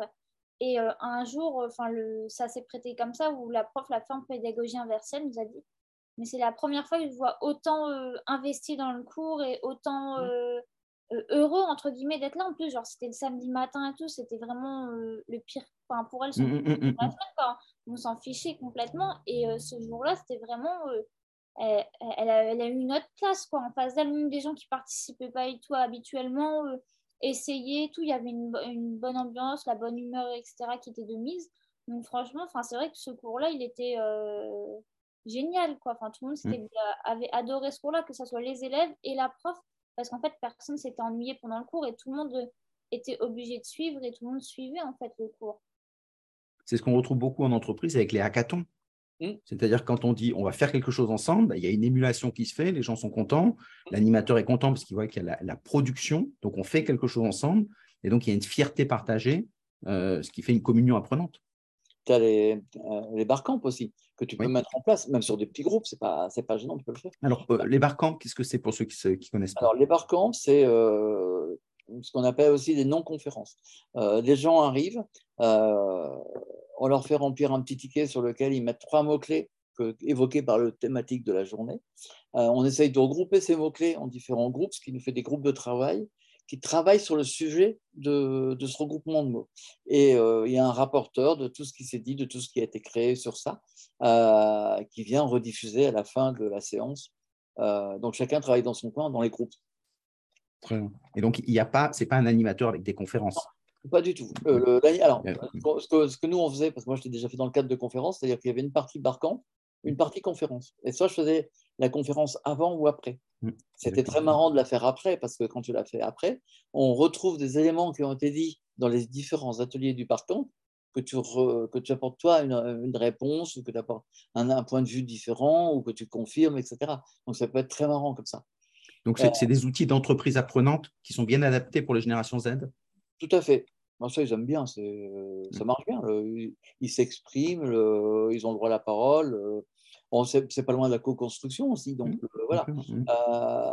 C: Et euh, un jour, enfin, le, ça s'est prêté comme ça, où la prof, la fin pédagogie inversée, nous a dit Mais c'est la première fois que je vois autant euh, investi dans le cours et autant heureux, entre guillemets, d'être là. En plus, genre, c'était le samedi matin et tout, c'était vraiment le pire. Enfin, pour elle, mmh, mmh, mmh, on s'en fichait complètement. Et ce jour-là, c'était vraiment elle, elle, a, eu une autre place quoi, en face d'elle, même des gens qui participaient pas et tout habituellement, euh, essayaient, tout, il y avait une, une, bonne ambiance, la bonne humeur, etc., qui était de mise. Donc franchement, c'est vrai que ce cours-là, il était euh, génial. Quoi. Tout le monde mmh. avait adoré ce cours-là, que ce soit les élèves et la prof, parce qu'en fait, personne s'était ennuyé pendant le cours et tout le monde était obligé de suivre et tout le monde suivait en fait le cours.
A: C'est ce qu'on retrouve beaucoup en entreprise avec les hackathons. Mmh. C'est-à-dire quand on dit on va faire quelque chose ensemble, bah, il y a une émulation qui se fait, les gens sont contents, mmh. l'animateur est content parce qu'il voit qu'il y a la, production, donc on fait quelque chose ensemble, et donc il y a une fierté partagée, euh, ce qui fait une communion apprenante.
B: Tu as les, euh, les barcamps aussi, que tu peux mettre en place, même sur des petits groupes, ce n'est pas, pas gênant, tu peux le faire.
A: Alors, euh, les barcamps, qu'est-ce que c'est pour ceux qui ne connaissent pas?
B: Alors, les barcamps, c'est ce qu'on appelle aussi des non-conférences. des gens arrivent, on leur fait remplir un petit ticket sur lequel ils mettent trois mots-clés évoqués par le thématique de la journée. Euh, on essaye de regrouper ces mots-clés en différents groupes, ce qui nous fait des groupes de travail qui travaillent sur le sujet de, ce regroupement de mots. Et euh, il y a un rapporteur de tout ce qui s'est dit, de tout ce qui a été créé sur ça, euh, qui vient rediffuser à la fin de la séance. donc chacun travaille dans son coin, dans les groupes.
A: Et donc, il n'y a pas, c'est pas un animateur avec des conférences.
B: Pas du tout. Euh, alors, ce que, nous, on faisait, parce que moi, je l'ai déjà fait dans le cadre de conférences, c'est-à-dire qu'il y avait une partie barcamp, une partie conférence. Et soit je faisais la conférence avant ou après. Mmh. C'était très marrant de la faire après, parce que quand tu l'as fait après, on retrouve des éléments qui ont été dits dans les différents ateliers du barcamp, que tu, que tu apportes toi une, réponse, ou que tu apportes un, un, point de vue différent, ou que tu confirmes, etc. Donc ça peut être très marrant comme ça.
A: Donc c'est des outils d'entreprise apprenante qui sont bien adaptés pour les générations Z?
B: Tout à fait. Moi, ça, ils aiment bien. Euh, ça marche bien. ils s'expriment, ils ont le droit à la parole. c'est pas loin de la co-construction aussi. Donc, mmh. euh, voilà. Mmh. Euh,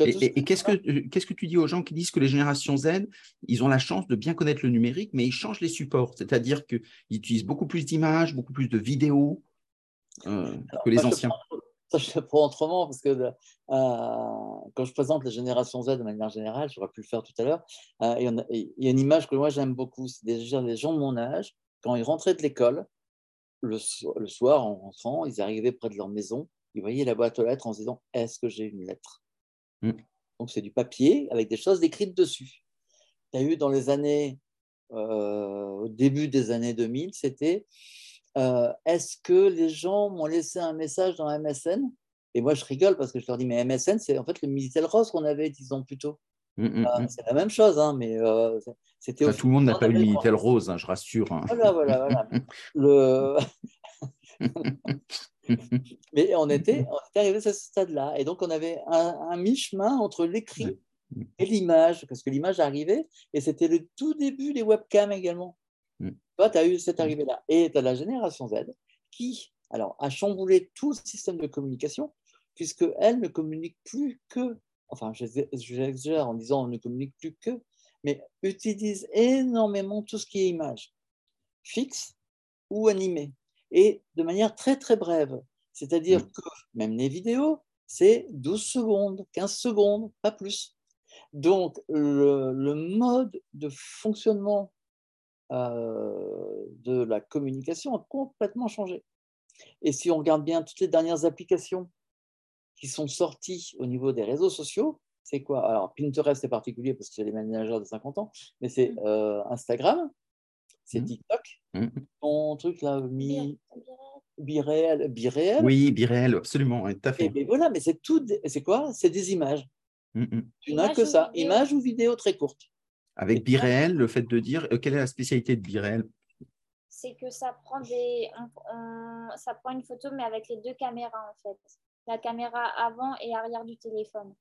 A: et, qu'est-ce que euh, qu'est-ce que tu dis aux gens qui disent que les générations Z, ils ont la chance de bien connaître le numérique, mais ils changent les supports, c'est-à-dire qu'ils utilisent beaucoup plus d'images, beaucoup plus de vidéos euh, que les anciens?
B: ça, je le prends autrement parce que euh, quand je présente les générations Z de manière générale, j'aurais pu le faire tout à l'heure, il y, a une image que moi j'aime beaucoup, c'est les gens de mon âge, quand ils rentraient de l'école, le, le, soir en rentrant, ils arrivaient près de leur maison, ils voyaient la boîte aux lettres en se disant Est-ce que j'ai une lettre? Mm. Donc, c'est du papier avec des choses décrites dessus. Tu as eu dans les années, euh, au début des années 2000, c'était euh, est-ce que les gens m'ont laissé un message dans MSN Et moi, je rigole parce que je leur dis mais MSN, c'est en fait le Minitel Rose qu'on avait dix ans plus tôt. Mm, mm, euh, c'est la même chose, hein, mais c'était.
A: tout le monde n'a pas eu le Minitel Rose, hein, je rassure. Hein.
B: Voilà, voilà, voilà. le... Mais on était, on était arrivé à ce stade-là. Et donc, on avait un, mi-chemin entre l'écrit et l'image, parce que l'image arrivait, et c'était le tout début des webcams également. Toi, tu as eu cette arrivée-là. Et tu as la génération Z qui alors, a chamboulé tout le système de communication, puisqu'elle ne communique plus que, enfin, j'exagère en disant on ne communique plus que, mais utilise énormément tout ce qui est image, fixe ou animée et de manière très très brève. C'est-à-dire mm. que même les vidéos, c'est 12 secondes, 15 secondes, pas plus. Donc le, mode de fonctionnement euh, de la communication a complètement changé. Et si on regarde bien toutes les dernières applications qui sont sorties au niveau des réseaux sociaux, c'est quoi? Alors Pinterest est particulier parce que c'est les managers de 50 ans, mais c'est mm. euh, Instagram, c'est mmh. TikTok. Mmh. Ton truc là, mi... biréel, biréel.
A: Oui, biréel, absolument, tout à fait.
B: Et, voilà, mais c'est tout, c'est quoi? C'est des images. Mmh, tu n'as que ça, images ou vidéos très courtes.
A: Avec biréel, le fait de dire, euh, quelle est la spécialité de biréel
C: C'est que ça prend des, ça prend une photo mais avec les deux caméras en fait, la caméra avant et arrière du téléphone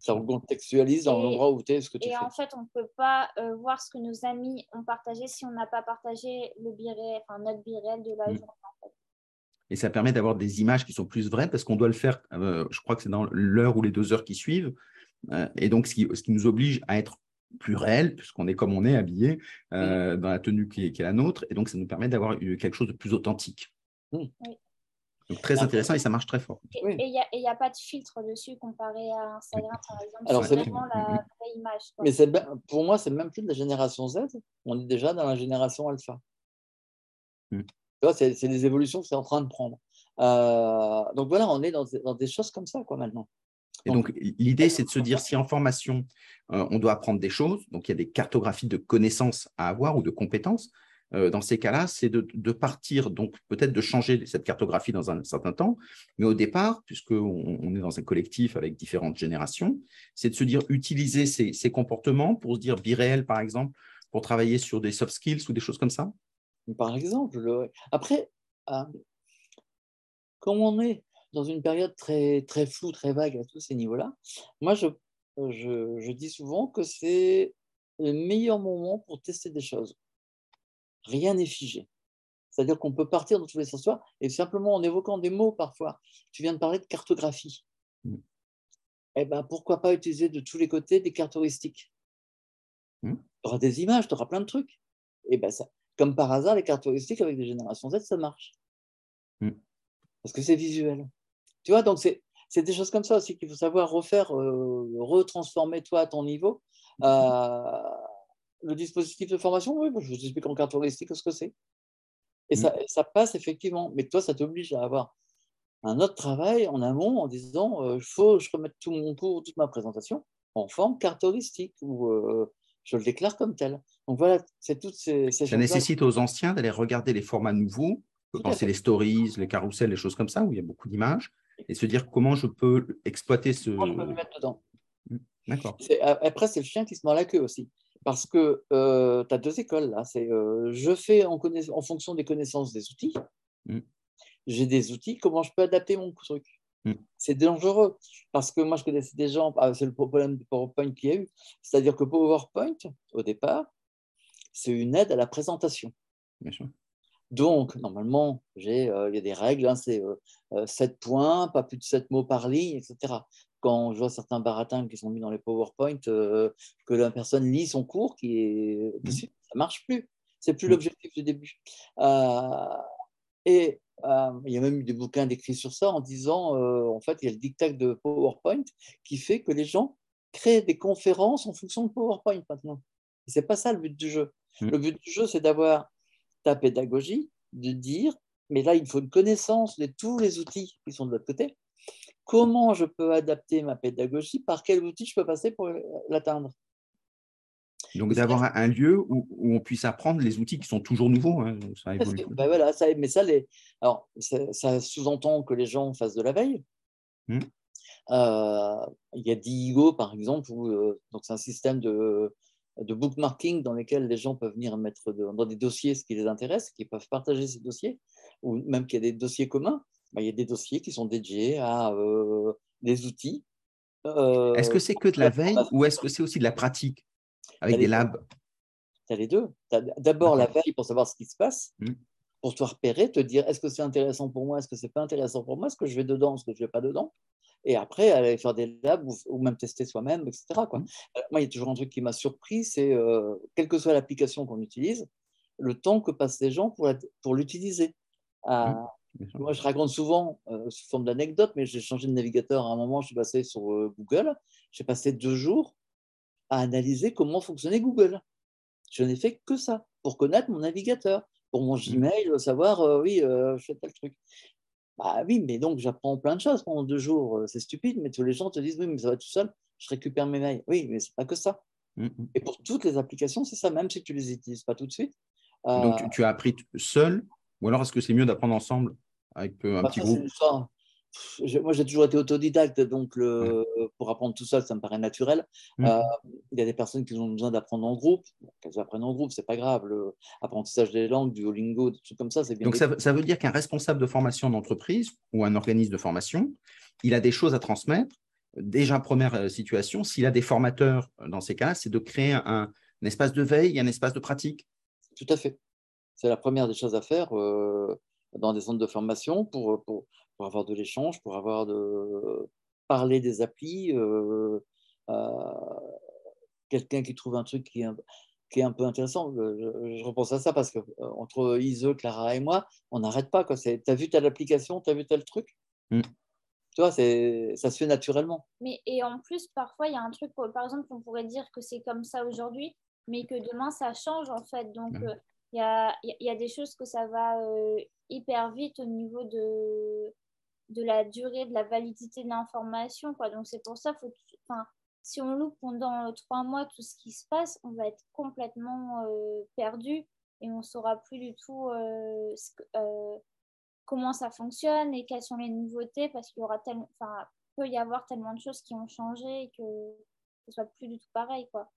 B: ça contextualise dans l'endroit où tu es, ce que tu
C: et fais. Et en fait, on ne peut pas euh, voir ce que nos amis ont partagé si on n'a pas partagé le biret, enfin, notre biret de la mm. journée.
A: Et ça permet d'avoir des images qui sont plus vraies parce qu'on doit le faire, euh, je crois que c'est dans l'heure ou les deux heures qui suivent. Euh, et donc, ce qui, ce qui, nous oblige à être plus réel, puisqu'on est comme on est habillé, dans la tenue qui est, qui est, la nôtre. Et donc, ça nous permet d'avoir quelque chose de plus authentique. Mm. Oui. Donc, très intéressant et ça marche très fort.
C: Et il n'y a, pas de filtre dessus comparé à Instagram, par exemple. Alors, c'est vraiment la mm-hmm. vraie image.
B: Mais pour moi, c'est même plus de la génération Z. On est déjà dans la génération alpha. Mm. C'est des évolutions que c'est en train de prendre. Euh, donc voilà, on est dans, des choses comme ça quoi, maintenant.
A: Et donc, l'idée, c'est de se dire si en formation, euh, on doit apprendre des choses, donc il y a des cartographies de connaissances à avoir ou de compétences, euh, dans ces cas-là, c'est de, partir, donc peut-être de changer cette cartographie dans un certain temps, mais au départ, puisqu'on on est dans un collectif avec différentes générations, c'est de se dire utiliser ces, comportements pour se dire biréel, par exemple, pour travailler sur des soft skills ou des choses comme ça.
B: Par exemple, après, euh, comme on est dans une période très, très floue, très vague à tous ces niveaux-là, moi, je, je dis souvent que c'est le meilleur moment pour tester des choses rien n'est figé. C'est-à-dire qu'on peut partir dans tous les sens et simplement en évoquant des mots parfois. Tu viens de parler de cartographie. Mm. Eh ben, pourquoi pas utiliser de tous les côtés des cartes heuristiques mm. Tu auras des images, tu auras plein de trucs. Et eh ben ça, comme par hasard, les cartes heuristiques avec des générations Z, ça marche. Mm. Parce que c'est visuel. Tu vois, donc c'est, des choses comme ça aussi qu'il faut savoir refaire, euh, retransformer toi à ton niveau. Euh, le dispositif de formation, oui, je vous explique en caractéristique ce que c'est. Et ça, mm. ça, passe effectivement. Mais toi, ça t'oblige à avoir un autre travail en amont en disant il euh, faut que je remette tout mon cours, toute ma présentation en forme caractéristique ou euh, je le déclare comme tel. Donc voilà, c'est toutes ces,
A: Ça nécessite aux anciens d'aller regarder les formats nouveaux, penser les stories, les carousels, les choses comme ça, où il y a beaucoup d'images, et se dire comment je peux exploiter ce. Comment je peux me mettre dedans.
B: Mm. D'accord. Après, c'est le chien qui se mord la queue aussi. Parce que euh, tu as deux écoles là. C'est euh, je fais en, en, fonction des connaissances des outils. Mm. J'ai des outils, comment je peux adapter mon truc? Mm. C'est dangereux. Parce que moi, je connaissais des gens, ah, c'est le problème de PowerPoint qu'il y a eu. C'est-à-dire que PowerPoint, au départ, c'est une aide à la présentation. Donc, normalement, j'ai, il y a des règles, hein, c'est 7 points, pas plus de 7 mots par ligne, etc. Quand je vois certains baratins qui sont mis dans les PowerPoint, que la personne lit son cours, qui est, mmh. ça ne marche plus. C'est plus mmh. l'objectif du début. et il y a même eu des bouquins décrits sur ça en disant, en fait, il y a le dictat de PowerPoint qui fait que les gens créent des conférences en fonction de PowerPoint maintenant. Ce n'est pas ça le but du jeu. Mmh. Le but du jeu, c'est d'avoir ta pédagogie, de dire, mais là, il faut une connaissance de tous les outils qui sont de l'autre côté. Comment je peux adapter ma pédagogie? Par quel outil je peux passer pour l'atteindre?
A: Donc d'avoir un lieu où, on puisse apprendre les outils qui sont toujours nouveaux, hein,
B: ça ben voilà, ça, mais ça, les, alors, ça, sous-entend que les gens fassent de la veille. Mmh. Euh, il y a Diigo, par exemple, où, euh, c'est un système de, de bookmarking dans lesquels les gens peuvent venir mettre dans des dossiers ce qui les intéresse, qui peuvent partager ces dossiers, ou même qu'il y a des dossiers communs. Ben, il y a des dossiers qui sont dédiés à euh, des outils.
A: est-ce que c'est que de la veille ou est-ce que c'est aussi de la pratique avec des labs?
B: Tu as les deux. D'abord la veille pour savoir ce qui se passe, mmh. pour te repérer, te dire est-ce que c'est intéressant pour moi, est-ce que c'est pas intéressant pour moi, est-ce que je vais dedans, est-ce que je vais pas dedans? Et après, aller faire des labs ou, même tester soi-même, etc. Quoi. Mmh. Euh, moi, il y a toujours un truc qui m'a surpris, c'est euh, quelle que soit l'application qu'on utilise, le temps que passent les gens pour, pour l'utiliser. Ah, mmh, moi, je raconte souvent, euh, sous forme d'anecdote, mais j'ai changé de navigateur à un moment, je suis passé sur Google. J'ai passé deux jours à analyser comment fonctionnait Google. Je n'ai fait que ça, pour connaître mon navigateur, pour mon mmh. Gmail, savoir, euh, oui, euh, je fais tel truc. Bah oui, mais donc j'apprends plein de choses pendant deux jours. Euh, c'est stupide, mais tous les gens te disent, oui, mais ça va tout seul, je récupère mes mails. Oui, mais c'est pas que ça. Mmh, mmh. Et pour toutes les applications, c'est ça, même si tu les utilises pas tout de suite.
A: Donc tu, as appris seul, ou alors est-ce que c'est mieux d'apprendre ensemble avec un bah, petit groupe?
B: Moi, j'ai toujours été autodidacte, donc le, pour apprendre tout seul, ça me paraît naturel. Mmh. Euh, il y a des personnes qui ont besoin d'apprendre en groupe. Qu'elles apprennent en groupe, c'est pas grave. L'apprentissage des langues, du Duolingo, des trucs comme ça, c'est bien.
A: Donc, ça, ça, veut dire qu'un responsable de formation d'entreprise ou un organisme de formation, il a des choses à transmettre. Déjà, première euh, situation, s'il a des formateurs euh, dans ces cas, c'est de créer un, espace de veille et un espace de pratique.
B: Tout à fait. C'est la première des choses à faire dans des centres de formation pour, pour pour avoir de l'échange, pour avoir de parler des applis. Euh, quelqu'un qui trouve un truc qui est un, qui est un peu intéressant. Je, repense à ça parce que euh, entre Ise, Clara et moi, on n'arrête pas. Tu as vu telle application, tu as vu tel truc? Mmh. Tu vois, ça se fait naturellement.
C: Mais, et en plus, parfois, il y a un truc, par exemple, on pourrait dire que c'est comme ça aujourd'hui, mais que demain, ça change en fait. Donc, euh, il y, a, y, a, des choses que ça va hyper vite au niveau de, de la durée, de la validité de l'information. Donc c'est pour ça, faut, si on loupe pendant trois mois tout ce qui se passe, on va être complètement euh, perdu et on ne saura plus du tout euh, euh, comment ça fonctionne et quelles sont les nouveautés parce qu'il y aura tellement, peut y avoir tellement de choses qui ont changé et que ce soit plus du tout pareil. Quoi.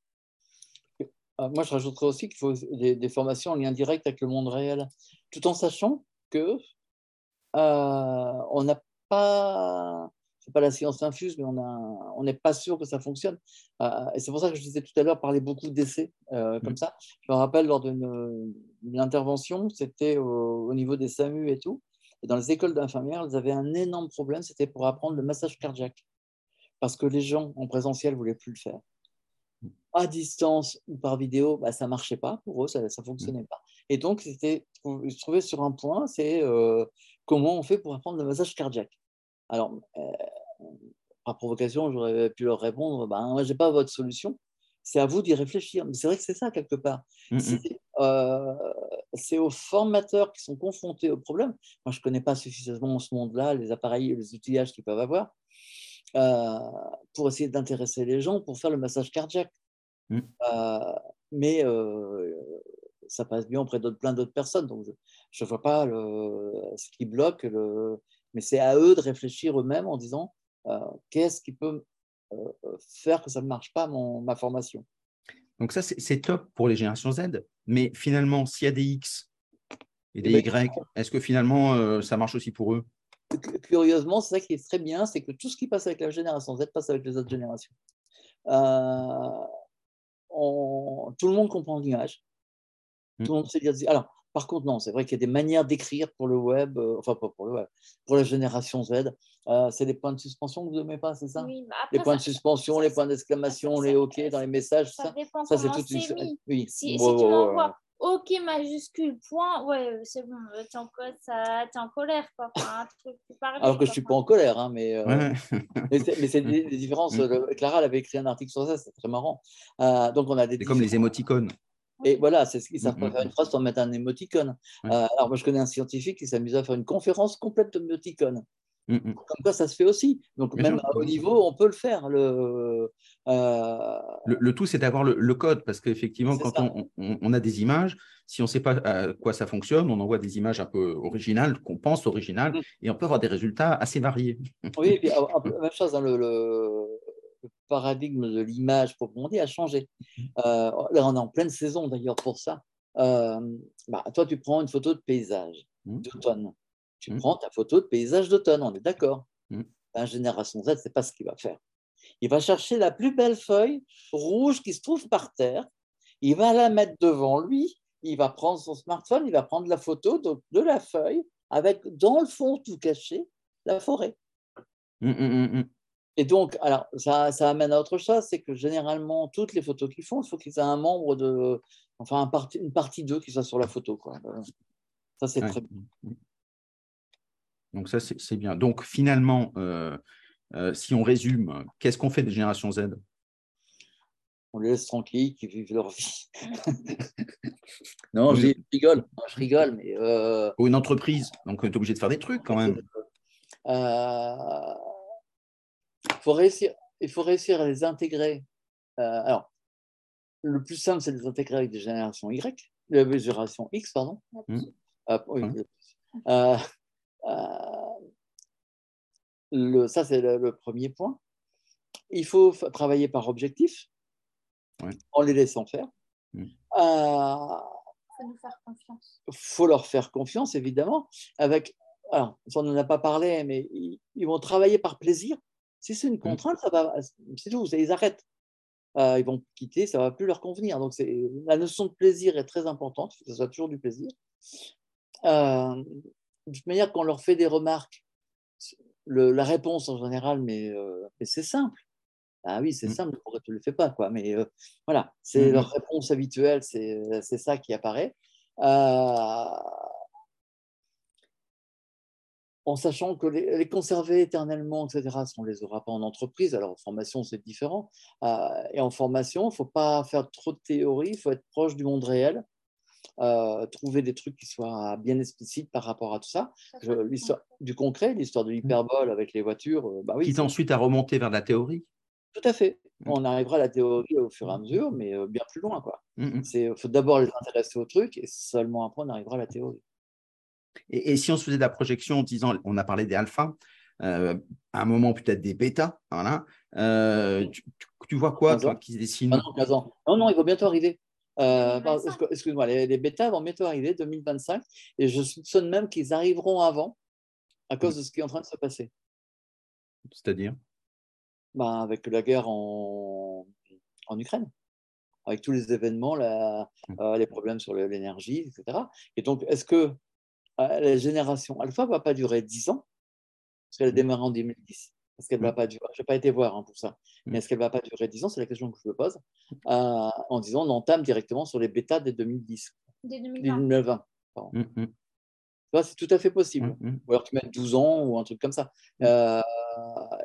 B: Moi, je rajouterais aussi qu'il faut des, des, formations en lien direct avec le monde réel, tout en sachant que on n'a pas, c'est pas la science infuse, mais on n'est pas sûr que ça fonctionne. Euh, et c'est pour ça que je disais tout à l'heure, parler beaucoup d'essais euh, comme mmh. ça. Je me rappelle lors d'une intervention, c'était au, niveau des SAMU et tout. Et dans les écoles d'infirmières, ils avaient un énorme problème, c'était pour apprendre le massage cardiaque. Parce que les gens en présentiel ne voulaient plus le faire. Mmh. À distance ou par vidéo, bah, ça ne marchait pas pour eux, ça ne fonctionnait pas. Et donc, c'était, je se trouvais sur un point, c'est comment on fait pour apprendre le massage cardiaque? Alors, euh, par provocation, j'aurais pu leur répondre ben, moi, je n'ai pas votre solution. C'est à vous d'y réfléchir. Mais c'est vrai que c'est ça, quelque part. Euh, c'est aux formateurs qui sont confrontés au problème. Moi, je ne connais pas suffisamment ce monde-là, les appareils, les outillages qu'ils peuvent avoir, euh, pour essayer d'intéresser les gens pour faire le massage cardiaque. Mmh. mais ça passe bien auprès de plein d'autres personnes. Donc, je ne vois pas le, ce qui bloque. Le... Mais c'est à eux de réfléchir eux-mêmes en disant euh, qu'est-ce qui peut euh, faire que ça ne marche pas, mon, ma formation.
A: Donc, ça, c'est top pour les générations Z. Mais finalement, s'il y a des X et des eh ben, Y, est-ce que finalement, euh, ça marche aussi pour eux?
B: Curieusement, c'est ça qui est très bien c'est que tout ce qui passe avec la génération Z passe avec les autres générations. On... tout le monde comprend l'image. Tout le monde sait dire. Alors, Par contre, non, c'est vrai qu'il y a des manières d'écrire pour le web, euh, enfin pas pour le web, pour la génération Z. Euh, c'est les points de suspension que vous n'aimez pas, c'est ça?
C: Oui, bah
B: Les
C: après,
B: points de
C: ça-
B: suspension, les points d'exclamation, les OK
C: ça-
B: dans les messages,
C: ça
B: ça,
C: dépend
B: ça c'est toute une.
C: c'est mis.
B: Oui.
C: Si,
B: Ouais,
C: si
B: ouais,
C: tu
B: ouais,
C: m'envoies
B: ouais.
C: OK majuscule point, ouais, c'est bon, euh, t'es en, co- ça- t'es en colère, quoi. Enfin, un truc plus parlé,
B: Alors que je
C: quoi.
B: suis pas en colère, hein, mais, euh,
A: Ouais.
B: mais c'est mais c'est des, des différences.
A: Mm.
B: euh, Clara elle avait écrit un article sur ça, c'est très marrant. Euh, donc on a des
A: C'est comme les émoticônes.
B: Et voilà, c'est ce qu'ils savent
A: Mm,
B: pas
A: mm,
B: faire une phrase sans mettre un émoticône. Euh, alors moi je connais un scientifique qui s'amuse à faire une conférence complète d'émoticônes.
A: Mm, mm.
B: Comme quoi ça se fait aussi. Donc
A: Bien
B: même
A: sûr.
B: à haut niveau, on peut le faire. Le, euh,
A: Le, le tout, c'est d'avoir le, le code, parce qu'effectivement, quand on, on- on a des images, si on ne sait pas à quoi ça fonctionne, on envoie des images un peu originales, qu'on pense originales, et on peut avoir des résultats assez variés.
B: Oui, et puis, ah, ah, même chose, hein, le, le- paradigme de l'image proprement dit a changé. Euh, là, on est en pleine saison d'ailleurs pour ça. Euh, bah, toi, tu prends une photo de paysage
A: Mm.
B: d'automne. Tu
A: Mm.
B: prends ta photo de paysage d'automne, on est d'accord. La génération Z, c'est pas ce qu'il va faire. Il va chercher la plus belle feuille rouge qui se trouve par terre. Il va la mettre devant lui. Il va prendre son smartphone. Il va prendre la photo de, de la feuille avec dans le fond tout caché la forêt. Et donc, alors, ça, ça amène à autre chose, c'est que généralement, toutes les photos qu'ils font, il faut qu'ils aient un membre de, enfin, un parti- une partie d'eux qui soit sur la photo. Quoi. Euh, Ça, c'est
A: Ouais.
B: très bien.
A: Mm. Donc ça, c'est bien. Donc finalement, euh, euh, si on résume, qu'est-ce qu'on fait des générations Z?
B: On les laisse tranquilles, qu'ils vivent leur vie. non, je, rigole, Non, je rigole, mais euh,
A: Ou une entreprise, donc on est obligé de faire des trucs quand même.
B: euh, faut réussir, il faut réussir à les intégrer. Euh, alors, le plus simple, c'est de les intégrer avec des générations Y, des générations X, pardon.
A: Mm.
B: Euh, oui,
A: Ouais.
B: le- euh, euh, le- ça, c'est le, le premier point. Il faut travailler par objectif
A: Ouais.
B: en les laissant faire.
A: Mm.
B: Euh,
C: faut nous faire confiance.
B: faut leur faire confiance, évidemment. Avec, alors, ça, on n'en a pas parlé, mais ils, ils vont travailler par plaisir. Si c'est une contrainte, ça va, c'est tout, ça, ils arrêtent. Euh, ils vont quitter, ça va plus leur convenir. Donc, la notion de plaisir est très importante, il faut que ce soit toujours du plaisir. Euh, de toute manière, quand on leur fait des remarques, le- la réponse en général, mais, euh, mais c'est simple. Ah oui, c'est
A: Mm.
B: simple, pourquoi tu ne le fais pas quoi. Mais euh, voilà, c'est
A: Mhm.
B: leur réponse habituelle, c'est c'est ça qui apparaît. Euh, en sachant que les, les conserver éternellement, etc., ça, on ne les aura pas en entreprise. Alors en formation, c'est différent. Euh, et en formation, il ne faut pas faire trop de théorie, il faut être proche du monde réel, euh, trouver des trucs qui soient bien explicites par rapport à tout ça. Je- l'histoire du concret, l'histoire de l'hyperbole avec les voitures, euh, bah oui,
A: Quitte ensuite à remonter vers la théorie.
B: tout à fait.
A: Mm.
B: On arrivera à la théorie au fur et à mesure, mais euh, bien plus loin. Il faut d'abord les intéresser au truc et seulement après on arrivera à la théorie.
A: Et, et si on se faisait de la projection en disant, on a parlé des alphas, euh, à un moment peut-être des bêtas, voilà. Euh, tu, vois quoi, toi, qui se dessine
B: Ah non, 15 ans. Non, non, il va bientôt arriver. Euh,
C: 2025.
B: pardon, excu- Excuse-moi, les, les bêtas vont bientôt arriver, 2025, et je soupçonne même qu'ils arriveront avant à cause de ce qui est en train de se passer.
A: C'est-à-dire?
B: Ben, avec la guerre en, en Ukraine, avec tous les événements, la-
A: Mm.
B: euh, les problèmes sur l'énergie, etc. Et donc, est-ce que euh, la génération alpha ne va pas durer 10 ans Parce qu'elle a
A: Mm.
B: démarré en 2010. Est-ce qu'elle ne va
A: Mm.
B: pas durer Je n'ai pas été voir hein, pour ça.
A: Mm.
B: Mais est-ce qu'elle ne va pas durer 10 ans C'est la question que je me pose. Euh, en disant, on entame directement sur les bêtas dès 2010,
C: Dès
B: dès
C: 2020.
B: 2020.
A: Mm, mm,
B: Tu vois, c'est tout à fait possible.
A: mm, mm.
B: Ou alors tu mets 12 ans ou un truc comme ça.
A: Mm.
B: Euh,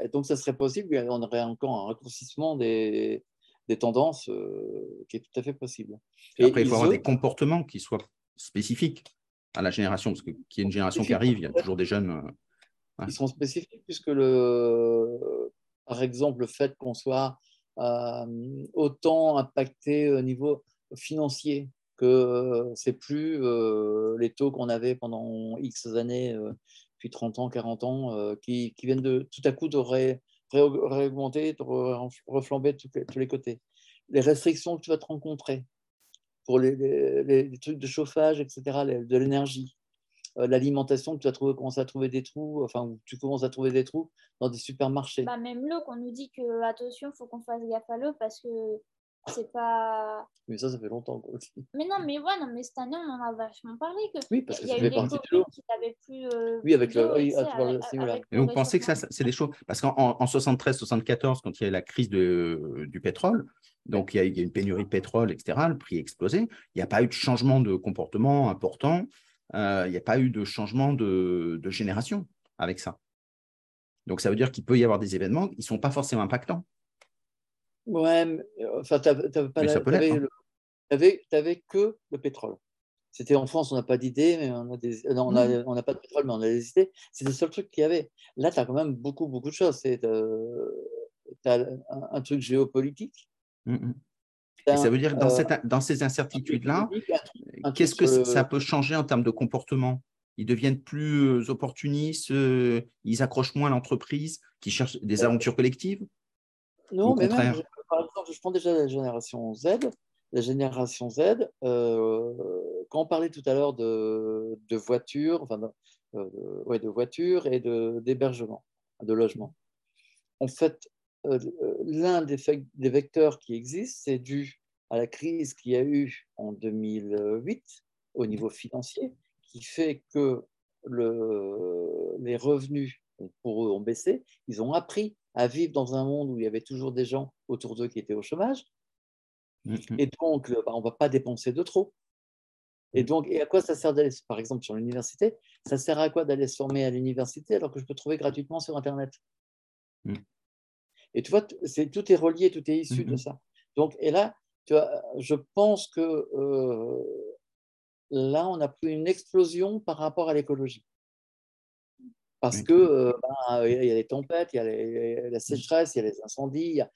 B: et donc, ça serait possible. On aurait encore un raccourcissement des, des tendances euh, qui est tout à fait possible.
A: Et Après, il faut avoir des comportements qui soient spécifiques à la génération, parce qu'il y a une génération qui arrive, il y a toujours des jeunes. euh,
B: Ils sont spécifiques puisque, le, par exemple, le fait qu'on soit euh, autant impacté au niveau financier que euh, c'est plus euh, les taux qu'on avait pendant X années, euh, depuis 30 ans, 40 ans, qui, qui viennent de tout à coup de ré- ré- réaugmenter, de re- reflamber de tous les côtés. Les restrictions que tu vas te rencontrer pour les, trucs de chauffage, etc., de l'énergie, euh, l'alimentation, tu vas trouver, commencer à trouver des trous, enfin, tu commences à trouver des trous dans des supermarchés.
C: Bah, même l'eau, qu'on nous dit que attention, faut qu'on fasse gaffe à l'eau parce que c'est pas.
B: Mais ça, ça fait longtemps.
C: Mais non, mais ouais, non, mais cette année, on en a vachement parlé. Que...
B: Oui, parce que
C: y
B: ça
C: a
B: fait
C: eu des
B: partie
C: qui n'avaient plus. euh,
B: Oui, avec le-
C: d'eau,
B: oui,
C: tu sais,
B: à le
C: avec-
A: Et
C: le
A: vous pensez que ça, c'est des choses Parce qu'en en, 73-74, quand il y a eu la crise de- du pétrole, donc il y, a, il y a une pénurie de pétrole, etc., le prix a explosé, il n'y a pas eu de changement de comportement important, euh, il n'y a pas eu de changement de, de génération avec ça. Donc ça veut dire qu'il peut y avoir des événements qui ne sont pas forcément impactants.
B: Ouais, mais, euh, enfin, t'avais t'avais pas
A: Mais
B: la-
A: ça peut l'être,
B: t'avais
A: hein.
B: le- t'avais- t'avais que le pétrole. C'était en France, on n'a pas d'idée, mais on a des, euh, non, on a-
A: Mm.
B: on n'a pas de pétrole, mais on a des idées. C'est le seul truc qu'il y avait. Là, tu as quand même beaucoup, beaucoup de choses. Tu as un, un truc géopolitique.
A: Mm, mm. Et ça veut dire que dans,
B: euh,
A: cette- dans ces incertitudes-là,
B: un un
A: qu'est-ce que
B: le-
A: ça peut changer en termes de comportement? Ils deviennent plus euh, opportunistes, euh, ils accrochent moins l'entreprise, qui cherchent des aventures collectives?
B: Non,
A: Au
B: mais même,
A: contraire.
B: je- par exemple, je prends déjà la génération Z. La génération Z, euh, quand on parlait tout à l'heure de, de voitures, enfin, de, euh, ouais, de et de- d'hébergement, de, logement. En fait, euh, l'un des, vecteurs qui existent, c'est dû à la crise qu'il y a eu en 2008 au niveau financier, qui fait que le, les revenus pour eux ont baissé. Ils ont appris à vivre dans un monde où il y avait toujours des gens autour d'eux qui étaient au chômage.
A: Mm, mm.
B: Et donc, euh, bah, on ne va pas dépenser de trop. Et donc, et à quoi ça sert d'aller, par exemple, sur l'université? Ça sert à quoi d'aller se former à l'université alors que je peux trouver gratuitement sur Internet?
A: Mm.
B: Et tu vois, c'est, tout est relié, tout est issu de
A: Mhm.
B: ça. Donc, et là, tu vois, je pense que euh, là, on a pris une explosion par rapport à l'écologie. Parce que euh, ben, y a les tempêtes, il y a les- la sécheresse, il y a les incendies. il y a-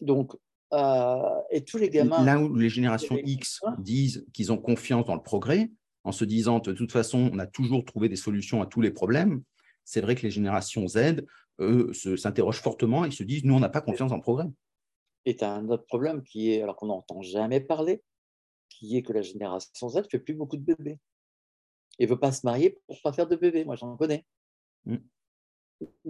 B: Donc, euh, et tous les gamins.
A: Là où les générations
B: les-
A: X disent qu'ils ont confiance dans le progrès, en se disant de toute façon, on a toujours trouvé des solutions à tous les problèmes, c'est vrai que les générations Z, eux, s'interrogent fortement et se disent, nous, on n'a pas confiance dans le progrès.
B: Et tu as un autre problème qui est, alors qu'on n'entend jamais parler, qui est que la génération Z ne fait plus beaucoup de bébés. Et ne veut pas se marier pour ne pas faire de bébés. Moi, j'en connais.
A: Mm.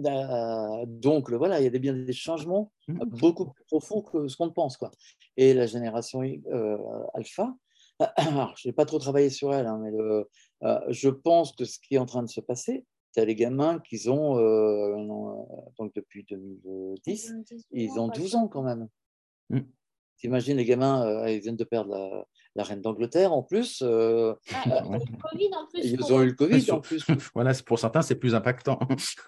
B: Euh, donc, voilà, il y a des, bien des changements
A: Mm.
B: beaucoup plus profonds que ce qu'on ne pense. Quoi. Et la génération euh, alpha, alors, je n'ai pas trop travaillé sur elle, hein, mais le- euh, je pense que ce qui est en train de se passer, tu as les gamins qui ont, euh, euh, donc depuis 2010, ils ont 12 ans quand même.
A: Mm.
B: T'imagines les gamins, euh, ils viennent de perdre la, la reine d'Angleterre en plus. Euh,
C: ah, euh,
B: ils ont eu le Covid en plus.
A: Ils ont pour certains, c'est plus impactant.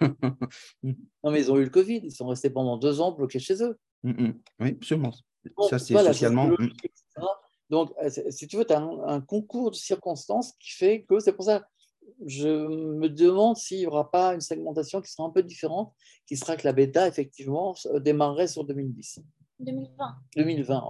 B: non, mais ils ont eu le Covid. Ils sont restés pendant deux ans bloqués chez eux.
A: Mm, mm. Oui, sûrement.
B: Donc,
A: Ça, c'est socialement. Mm.
B: Donc, euh, si tu veux, tu as un, concours de circonstances qui fait que c'est pour ça. Je me demande s'il n'y aura pas une segmentation qui sera un peu différente, qui sera que la bêta, effectivement, démarrerait sur 2010.
C: 2020.
B: 2020.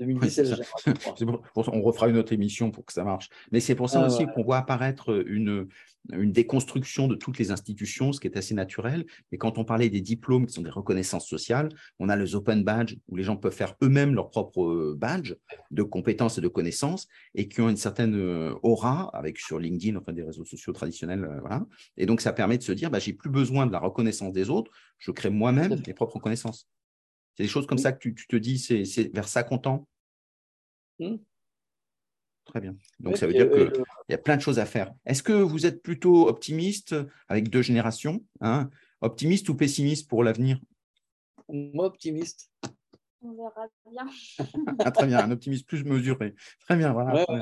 A: 2017, on refera une autre émission pour que ça marche. Mais c'est pour ça aussi qu'on voit apparaître une, déconstruction de toutes les institutions, ce qui est assez naturel. Mais quand on parlait des diplômes qui sont des reconnaissances sociales, on a les open badges où les gens peuvent faire eux-mêmes leur propre euh, badge de compétences et de connaissances et qui ont une certaine euh, aura avec sur LinkedIn, enfin des réseaux sociaux traditionnels. Euh, et donc ça permet de se dire, bah, j'ai plus besoin de la reconnaissance des autres, je crée moi-même mes propres connaissances. C'est des choses comme ça que tu, tu te dis, c'est vers ça qu'on tend?
B: Hmm.
A: Très bien. Donc, ça veut dire qu'il
B: le-
A: y a plein de choses à faire. Est-ce que vous êtes plutôt optimiste avec deux générations hein? Optimiste ou pessimiste pour l'avenir?
B: Moi, optimiste.
C: On verra bien.
A: ah, Très bien, un optimiste plus mesuré. Très bien, voilà.
B: Ouais,
A: très
B: ouais.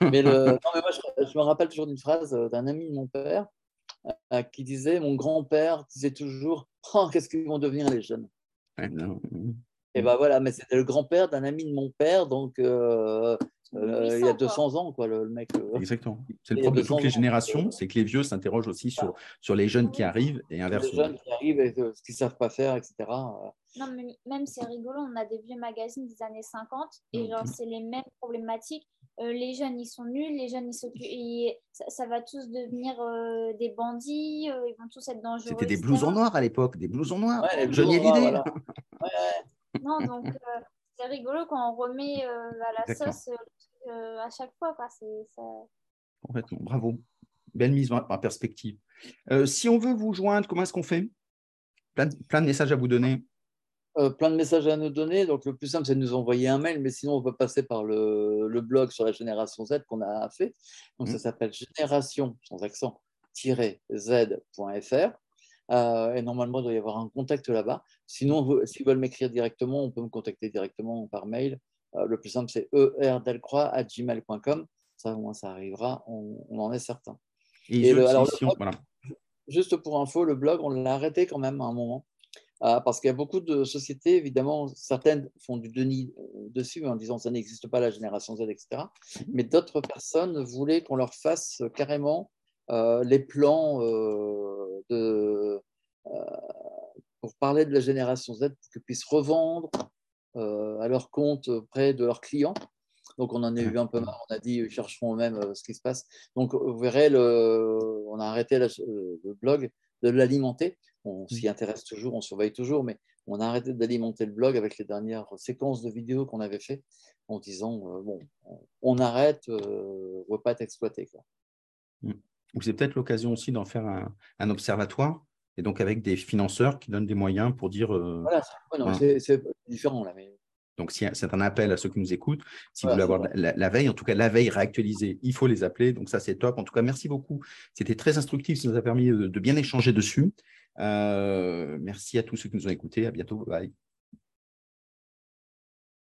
A: bien.
B: Mais, le... non, mais moi, je, je me rappelle toujours d'une phrase euh, d'un ami de mon père euh, qui disait Mon grand-père disait toujours Oh, qu'est-ce qu'ils vont devenir les jeunes?
A: Non.
B: Et ben voilà, mais c'était le grand-père d'un ami de mon père, donc euh, euh, il y a
C: 800, quoi.
B: 200 ans, quoi, le, le mec. euh.
A: Exactement. C'est le problème de
B: 200
A: toutes les générations, c'est que les vieux s'interrogent aussi sur, sur les jeunes qui arrivent et
B: les
A: inversement.
B: jeunes qui arrivent et euh, ce qu'ils ne savent pas faire, etc.
C: Non, mais même c'est rigolo, on a des vieux magazines des années 50 et genre
A: Mhm.
C: c'est les mêmes problématiques. Euh, les jeunes ils sont nuls, les jeunes ils ça, ça va tous devenir euh, des bandits, euh, ils vont tous être dangereux.
A: C'était des
C: etc.
A: blousons noirs à l'époque, des blousons noirs.
B: Ouais,
A: Johnny Hallyday.
B: voilà.
C: Non, donc euh, c'est rigolo quand on remet euh, à la
A: Exactement.
C: sauce à chaque fois. Quoi. C'est, ça...
A: Complètement. Bravo. Belle mise en en perspective. Euh, si on veut vous joindre, comment est-ce qu'on fait? Plein de, plein de messages à vous donner.
B: Euh, plein de messages à nous donner. Donc, le plus simple, c'est de nous envoyer un mail, mais sinon, on peut passer par le, blog sur la génération Z qu'on a fait. Donc, ça mmh. s'appelle génération, sans accent, z.fr. Euh, et normalement, il doit y avoir un contact là-bas. Sinon, s'ils veulent m'écrire directement, on peut me contacter directement par mail. Euh, le plus simple, c'est erdelcroix.gmail.com. Ça, au moins, ça arrivera, on, en est certain.
A: Et,
B: Juste pour info, le blog, on l'a arrêté quand même à un moment. Euh, parce qu'il y a beaucoup de sociétés, évidemment, certaines font du denis dessus en disant ça n'existe pas la génération Z, etc. Mhm. Mais d'autres personnes voulaient qu'on leur fasse carrément les plans de, pour parler de la génération Z, pour qu'ils puissent revendre à leur compte auprès de leurs clients. Donc, on en a eu un peu marre. On a dit, chercherons même ce qui se passe. Donc, vous verrez, le, on a arrêté le blog de l'alimenter. On s'y intéresse toujours, on surveille toujours, mais on a arrêté d'alimenter le blog avec les dernières séquences de vidéos qu'on avait fait en disant, bon, on arrête, on ne veut pas être exploité.
A: Mmh. C'est peut-être l'occasion aussi d'en faire un, observatoire, et donc avec des financeurs qui donnent des moyens pour dire.
B: voilà, c'est différent là. Mais...
A: Donc, c'est un appel à ceux qui nous écoutent. Si vous voulez avoir la, veille, en tout cas la veille réactualisée, il faut les appeler. Donc, ça, c'est top. En tout cas, merci beaucoup. C'était très instructif. Ça nous a permis de, bien échanger dessus. Euh, merci à tous ceux qui nous ont écoutés. À bientôt. Bye.